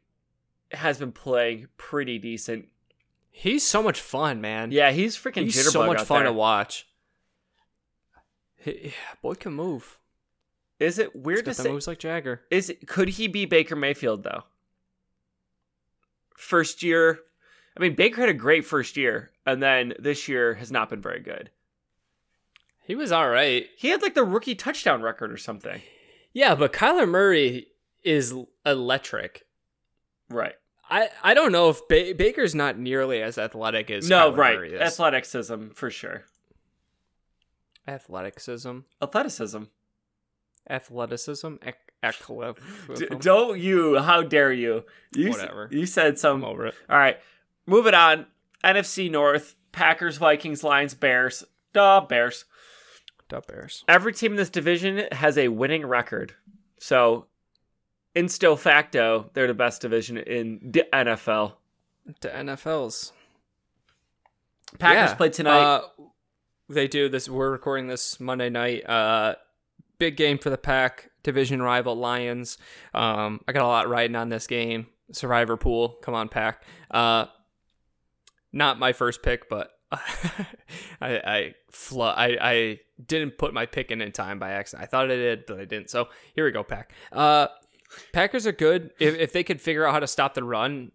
has been playing pretty decent. He's so much fun, man. Yeah, he's freaking He's so much fun there. to watch. He, boy can move. Is it weird to say? moves like Jagger. Is it, could he be Baker Mayfield though? First year, I mean Baker had a great first year, and then this year has not been very good. He was all right. He had like the rookie touchdown record or something. Yeah, but Kyler Murray is electric. Right. I, I don't know if ba- Baker's not nearly as athletic as no, Kyler right. Murray is. Athleticism for sure. Athleticism, Athleticism. Athleticism, ec- D- don't you? How dare you? You s- You said I'm some. over it. All right, moving on. NFC North: Packers, Vikings, Lions, Bears. Duh, Bears. The Bears. Every team in this division has a winning record, so in insto facto, they're the best division in the NFL. The NFLs. Packers Yeah, play tonight. Uh, they do this. We're recording this Monday night. Uh, big game for the Pack division rival Lions. Um, I got a lot riding on this game. Survivor pool. Come on, Pack. Uh, not my first pick, but I I, fl- I I didn't put my pick in in time by accident. I thought I did, but I didn't. So here we go, Pack. Uh, Packers are good if if they could figure out how to stop the run.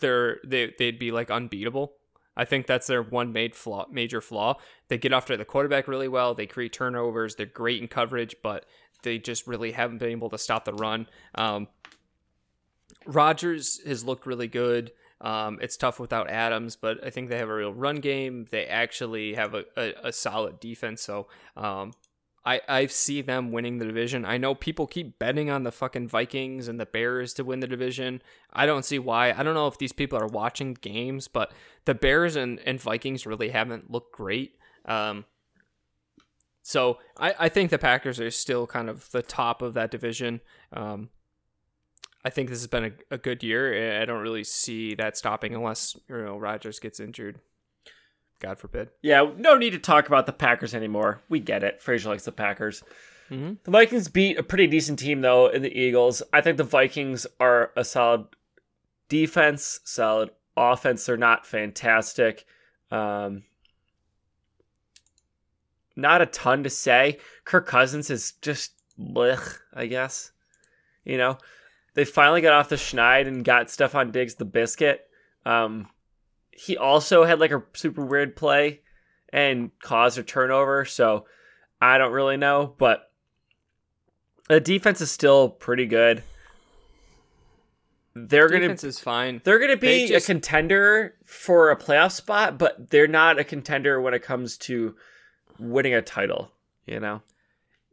They're they they'd be like unbeatable. I think that's their one flaw, major flaw. They get after the quarterback really well. They create turnovers. They're great in coverage, but they just really haven't been able to stop the run. Um, Rodgers has looked really good. Um, it's tough without Adams, but I think they have a real run game. They actually have a, a, a solid defense. So um, I, I see them winning the division. I know people keep betting on the fucking Vikings and the Bears to win the division. I don't see why. I don't know if these people are watching games, but the Bears and, and Vikings really haven't looked great. Um, so I, I think the Packers are still kind of the top of that division. Um, I think this has been a, a good year. I don't really see that stopping unless you know Rodgers gets injured. God forbid. Yeah, no need to talk about the Packers anymore. We get it. Fraser likes the Packers. Mm-hmm. The Vikings beat a pretty decent team though in the Eagles. I think the Vikings are a solid defense, solid offense. They're not fantastic. Um, not a ton to say. Kirk Cousins is just blech, I guess. You know, they finally got off the schneid and got Stefon Diggs the biscuit. Um, he also had like a super weird play and caused a turnover, so I don't really know, but the defense is still pretty good. They're gonna Defense is fine. they're gonna be They just- a contender for a playoff spot, but they're not a contender when it comes to winning a title. You know,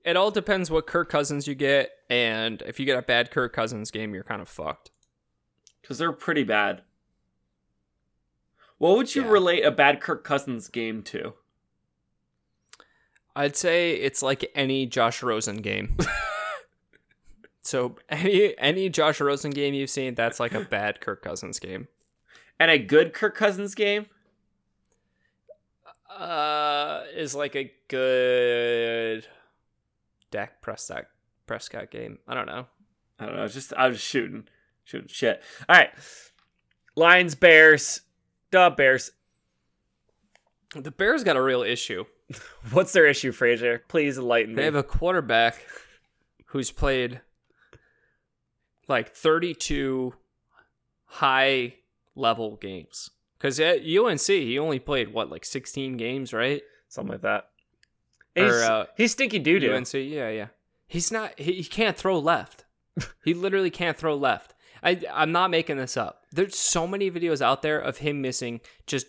It all depends what Kirk Cousins you get, and if you get a bad Kirk Cousins game, you're kind of fucked. because they're pretty bad. What would you Yeah. relate a bad Kirk Cousins game to? I'd say it's like any Josh Rosen game. so any any Josh Rosen game you've seen, that's like a bad Kirk Cousins game. And a good Kirk Cousins game? Uh, is like a good Dak Prescott Prescott game. I don't know. I don't know. Just I was just shooting, shooting shit. All right, Lions, Bears, duh, Bears. The Bears got a real issue. What's their issue, Fraser? Please enlighten me. They have a quarterback who's played like 32 high level games. Because at UNC, he only played what, like 16 games, right? Something like that. Or, He's, uh, he's stinky doo doo. UNC, yeah, yeah. He's not. He, he can't throw left. he literally can't throw left. I I'm not making this up. There's so many videos out there of him missing just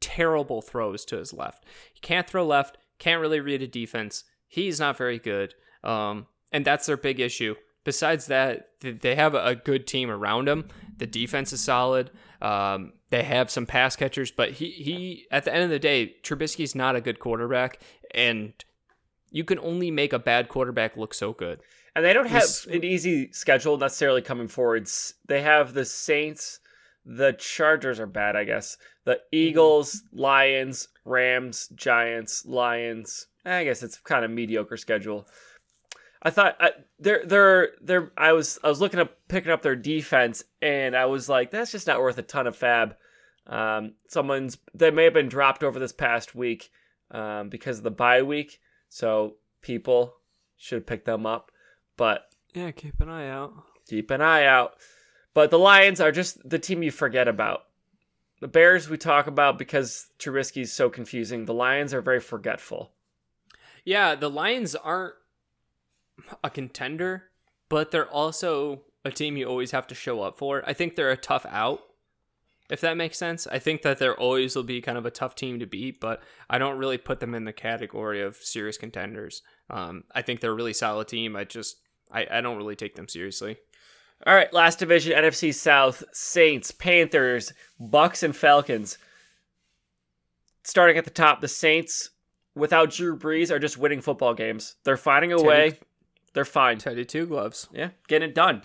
terrible throws to his left. He can't throw left. Can't really read a defense. He's not very good. Um, and that's their big issue. Besides that, they have a good team around him. The defense is solid. Um, they have some pass catchers, but he he at the end of the day, Trubisky's not a good quarterback, and you can only make a bad quarterback look so good. And they don't have This- an easy schedule necessarily coming forwards. They have the Saints, the Chargers are bad, I guess. The Eagles, Lions, Rams, Giants, Lions. I guess it's kind of mediocre schedule. I thought uh, they're they're they're. I was I was looking up picking up their defense, and I was like, that's just not worth a ton of fab. Um, someone's they may have been dropped over this past week um, because of the bye week, so people should pick them up. But Yeah, keep an eye out. keep an eye out. But the Lions are just the team you forget about. The Bears we talk about because Trubisky's so confusing. The Lions are very forgetful. Yeah, the Lions aren't a contender, but they're also a team you always have to show up for. I think they're a tough out, if that makes sense. I think that there always will be kind of a tough team to beat, but I don't really put them in the category of serious contenders. Um, I think they're a really solid team. I just I, I don't really take them seriously. All right, last division, NFC South, Saints, Panthers, Bucks, and Falcons. Starting at the top, the Saints, without Drew Brees, are just winning football games. They're finding a Teddy- way. They're fine. Teddy Two Gloves. Yeah, getting it done.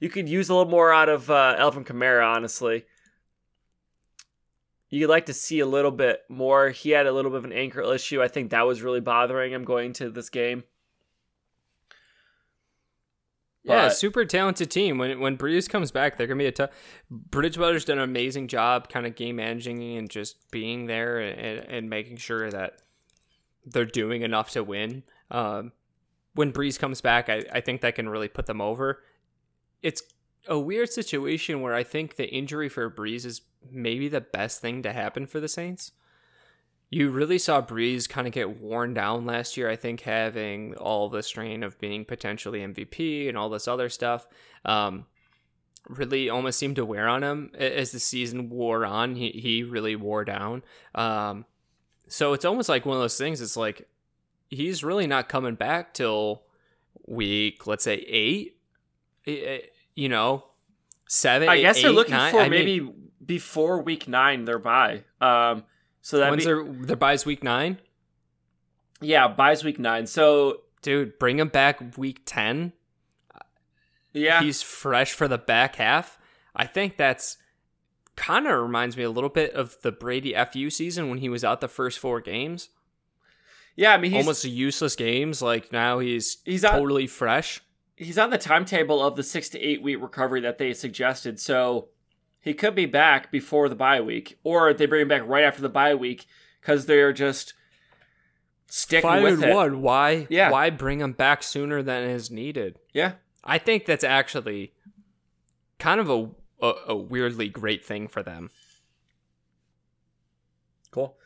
You could use a little more out of uh, Alvin Kamara, honestly. You'd like to see a little bit more. He had a little bit of an ankle issue. I think that was really bothering him going to this game. Yeah, But- super talented team. When when Brees comes back, they're gonna be a tough. Bridgewater's done an amazing job, kind of game managing and just being there and, and making sure that they're doing enough to win. Um, when Brees comes back, I, I think that can really put them over. It's a weird situation where I think the injury for Brees is maybe the best thing to happen for the Saints. You really saw Brees kind of get worn down last year. I think having all the strain of being potentially MVP and all this other stuff um, really almost seemed to wear on him as the season wore on. He he really wore down. Um, so it's almost like one of those things. It's like he's really not coming back till week, let's say eight. You know, seven. I guess they're eight, looking nine. for I mean- maybe before week nine they're by. Um, So that When's be, their their buys week nine? yeah, buys week nine. So Dude, bring him back week ten. yeah, He's fresh for the back half. I think that's kind of reminds me a little bit of the Brady FU season when he was out the first four games. yeah. I mean, he's Almost useless games. Like now he's He's out- totally fresh. he's on the timetable of the six to eight week recovery that they suggested. So he could be back before the bye week, or they bring him back right after the bye week because they're just sticking Five with and it. one. Why? Yeah. Why bring him back sooner than is needed? Yeah, I think that's actually kind of a a, a weirdly great thing for them. cool.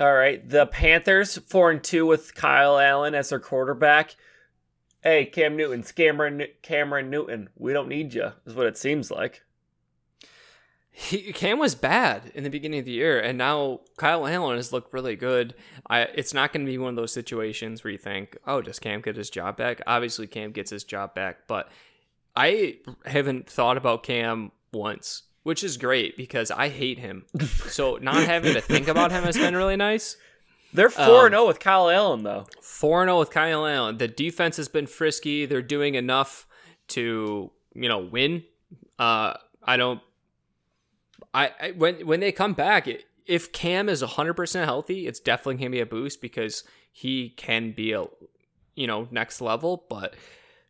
All right, the Panthers four and two with Kyle Allen as their quarterback. Hey, Cam Newton, Cameron Cameron Newton, we don't need you, is what it seems like. He, Cam was bad in the beginning of the year, and now Kyle Allen has looked really good. I, it's not going to be one of those situations where you think, "Oh, does Cam get his job back?" Obviously, Cam gets his job back, but I haven't thought about Cam once, which is great because I hate him. so not having to think about him has been really nice. They're four and Um, zero with Kyle Allen though. 4 0 with Kyle Allen. The defense has been frisky. They're doing enough to, you know, win. Uh, I don't. I, I when when they come back, it, if Cam is 100% healthy, it's definitely going to be a boost because he can be a, you know, next level. But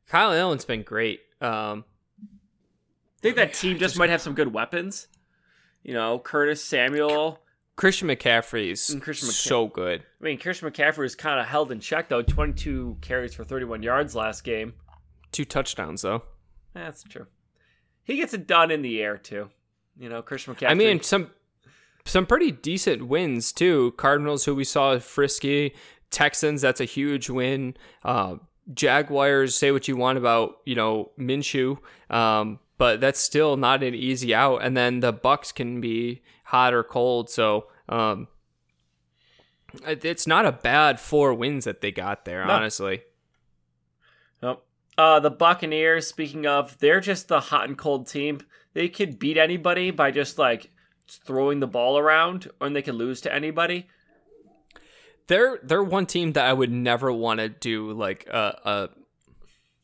Kyle Allen's been great. Um, I think that team just might have some good weapons. You know, Curtis Samuel. Christian McCaffrey's And Christian so good. I mean, Christian McCaffrey was kind of held in check though. Twenty-two carries for thirty-one yards last game. Two touchdowns though. That's true. He gets it done in the air too. You know, Christian McCaffrey. I mean, some some pretty decent wins too. Cardinals, who we saw frisky, Texans, that's a huge win. Uh, Jaguars, say what you want about you know Minshew, um, but that's still not an easy out. And then the Bucks can be hot or cold, so um, it's not a bad four wins that they got there. No. Honestly, Nope. Uh, the Buccaneers. Speaking of, they're just the hot and cold team. They could beat anybody by just like throwing the ball around, or they could lose to anybody. they're they're one team that I would never want to do like a,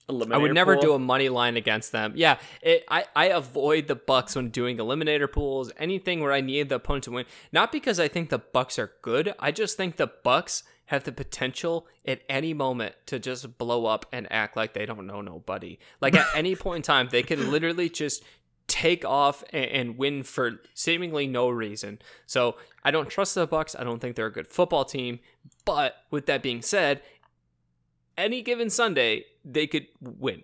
a I would never pool. do a money line against them. Yeah, it, I I avoid the Bucks when doing eliminator pools, anything where I need the opponent to win. Not because I think the Bucks are good. I just think the Bucks have the potential at any moment to just blow up and act like they don't know nobody. Like at any point in time, they could literally just take off and, and win for seemingly no reason. So I don't trust the Bucks. I don't think they're a good football team. But with that being said, any given Sunday they could win.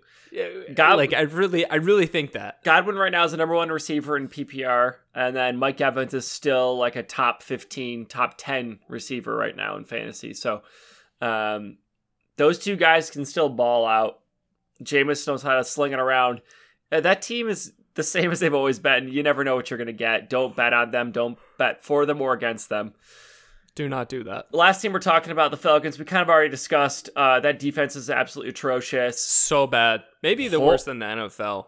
God- like I really, I really think that. Godwin right now is the number one receiver in PPR, and then Mike Evans is still like a top fifteen, top ten receiver right now in fantasy. So, um, those two guys can still ball out. Jameis knows how to sling it around. Uh, that team is the same as they've always been. You never know what you're going to get. Don't bet on them. Don't bet for them or against them. Do not do that. Last team we're talking about, the Falcons, we kind of already discussed. Uh, that defense is absolutely atrocious. So bad. Maybe the worst than the NFL.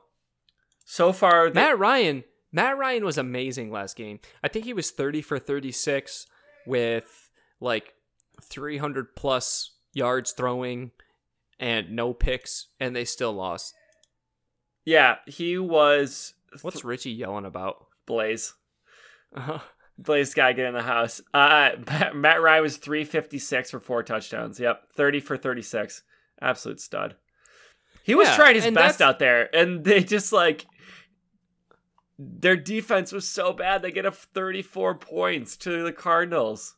So far, they- Matt Ryan. Matt Ryan was amazing last game. I think he was 30 for 36 with like 300 plus yards throwing and no picks, and they still lost. yeah, he was. What's Richie yelling about? Blaze? Blaze guy get in the house. Uh, Matt- Matt Ryan was 356 for four touchdowns. Yep, 30 for 36. Absolute stud. He was Yeah, trying his best that's- out there, and they just like their defense was so bad. They get a 34 points to the Cardinals.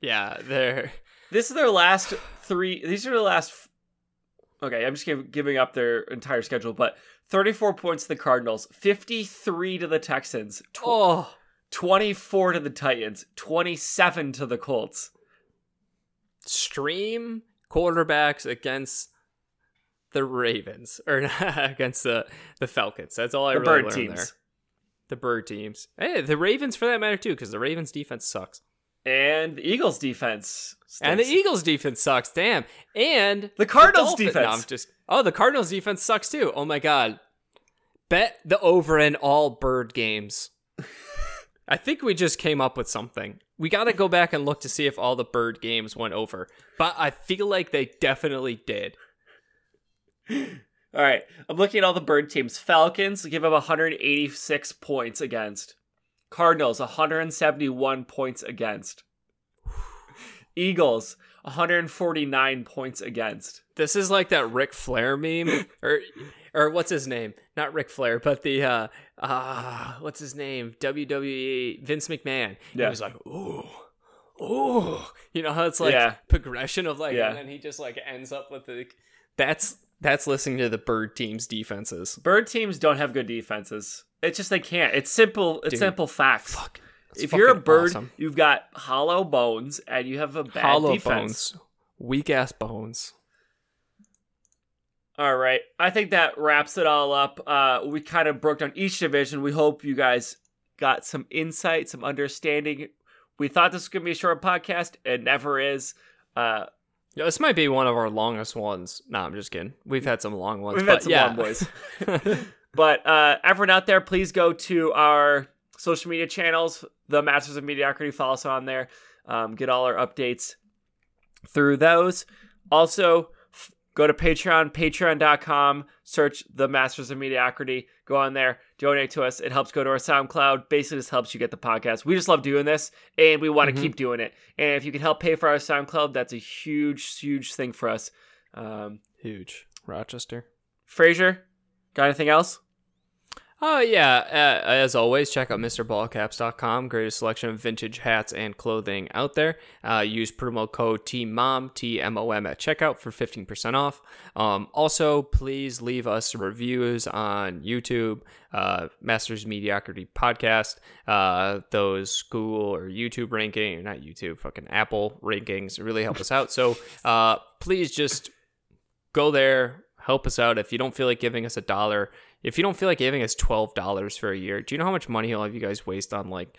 yeah, they're This is their last three. These are the last. Okay, I'm just giv giving up their entire schedule, but 34 points to the Cardinals, 53 to the Texans, tw- oh 24 to the Titans, 27 to the Colts. stream quarterbacks against the Ravens or against the the Falcons. That's all I The really bird learned teams. there. The bird teams. Hey, the Ravens for that matter too, because the Ravens defense sucks. And the Eagles defense. And the. Eagles defense sucks. Damn. And The Cardinals Dolphin- defense. No, I'm just. Oh, the Cardinals defense sucks too. Oh my god. Bet the over in all bird games. I think we just came up with something. We got to go back and look to see if all the bird games went over, but I feel like they definitely did. All right, I'm looking at all the bird teams. Falcons give up 186 points against. Cardinals 171 points against. Eagles 149 points against. This is like that Ric Flair meme, or or what's his name? Not Ric Flair, but the uh, uh what's his name? WWE Vince McMahon. Yeah. He was like, ooh, ooh. You know how it's like Yeah. progression of like, Yeah. and then he just like ends up with the. That's that's listening to the bird team's defenses. Bird teams don't have good defenses. It's just they can't. It's simple. It's Dude, simple facts. Fuck. if you're a bird, awesome. you've got hollow bones and you have a bad hollow defense. bones, weak ass bones. All right. I think that wraps it all up. Uh, we kind of broke down each division. We hope you guys got some insight, some understanding. We thought this was going to be a short podcast. It never is. Uh, Yeah, this might be one of our longest ones. No, I'm just kidding. We've had some long ones. we've but had some yeah. long boys. but uh, everyone out there, please go to our social media channels, the Masters of Mediocrity. Follow us on there. Um, get all our updates through those. Also, go to Patreon, patreon.com, search the Masters of Mediocrity. Go on there, donate to us. It helps go to our SoundCloud. Basically, just helps you get the podcast. We just love doing this, and we want to Mhm. keep doing it. And if you can help pay for our SoundCloud, that's a huge, huge thing for us. Um, Huge. Rochester. Fraser, got anything else? Oh, yeah. Uh, as always, check out MrBallcaps.com. Greatest selection of vintage hats and clothing out there. Uh, use promo code TMOM, T M O M, at checkout for 15% off. Um, also, please leave us reviews on YouTube, uh, Masters Mediocrity Podcast, uh, those Google or YouTube ranking, not YouTube, fucking Apple rankings really help us out. So uh, please just go there, help us out. If you don't feel like giving us a dollar, if you don't feel like giving us twelve dollars for a year, do you know how much money all of you guys waste on like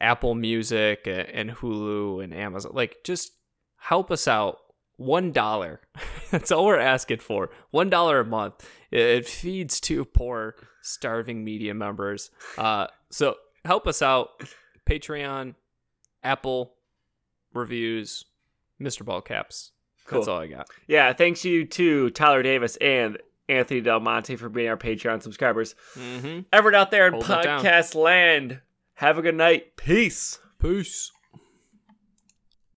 Apple Music and Hulu and Amazon? Like, just help us out. One dollar. That's all we're asking for. One dollar a month. It- feeds two poor, starving media members. Uh, so help us out. Patreon, Apple reviews, Mr. Ballcaps. That's Cool. all I got. Yeah, thanks you to Tyler Davis and Anthony Del Monte for being our Patreon subscribers. Mm-hmm. Everyone out there in Hold podcast land, have a good night. Peace. Peace.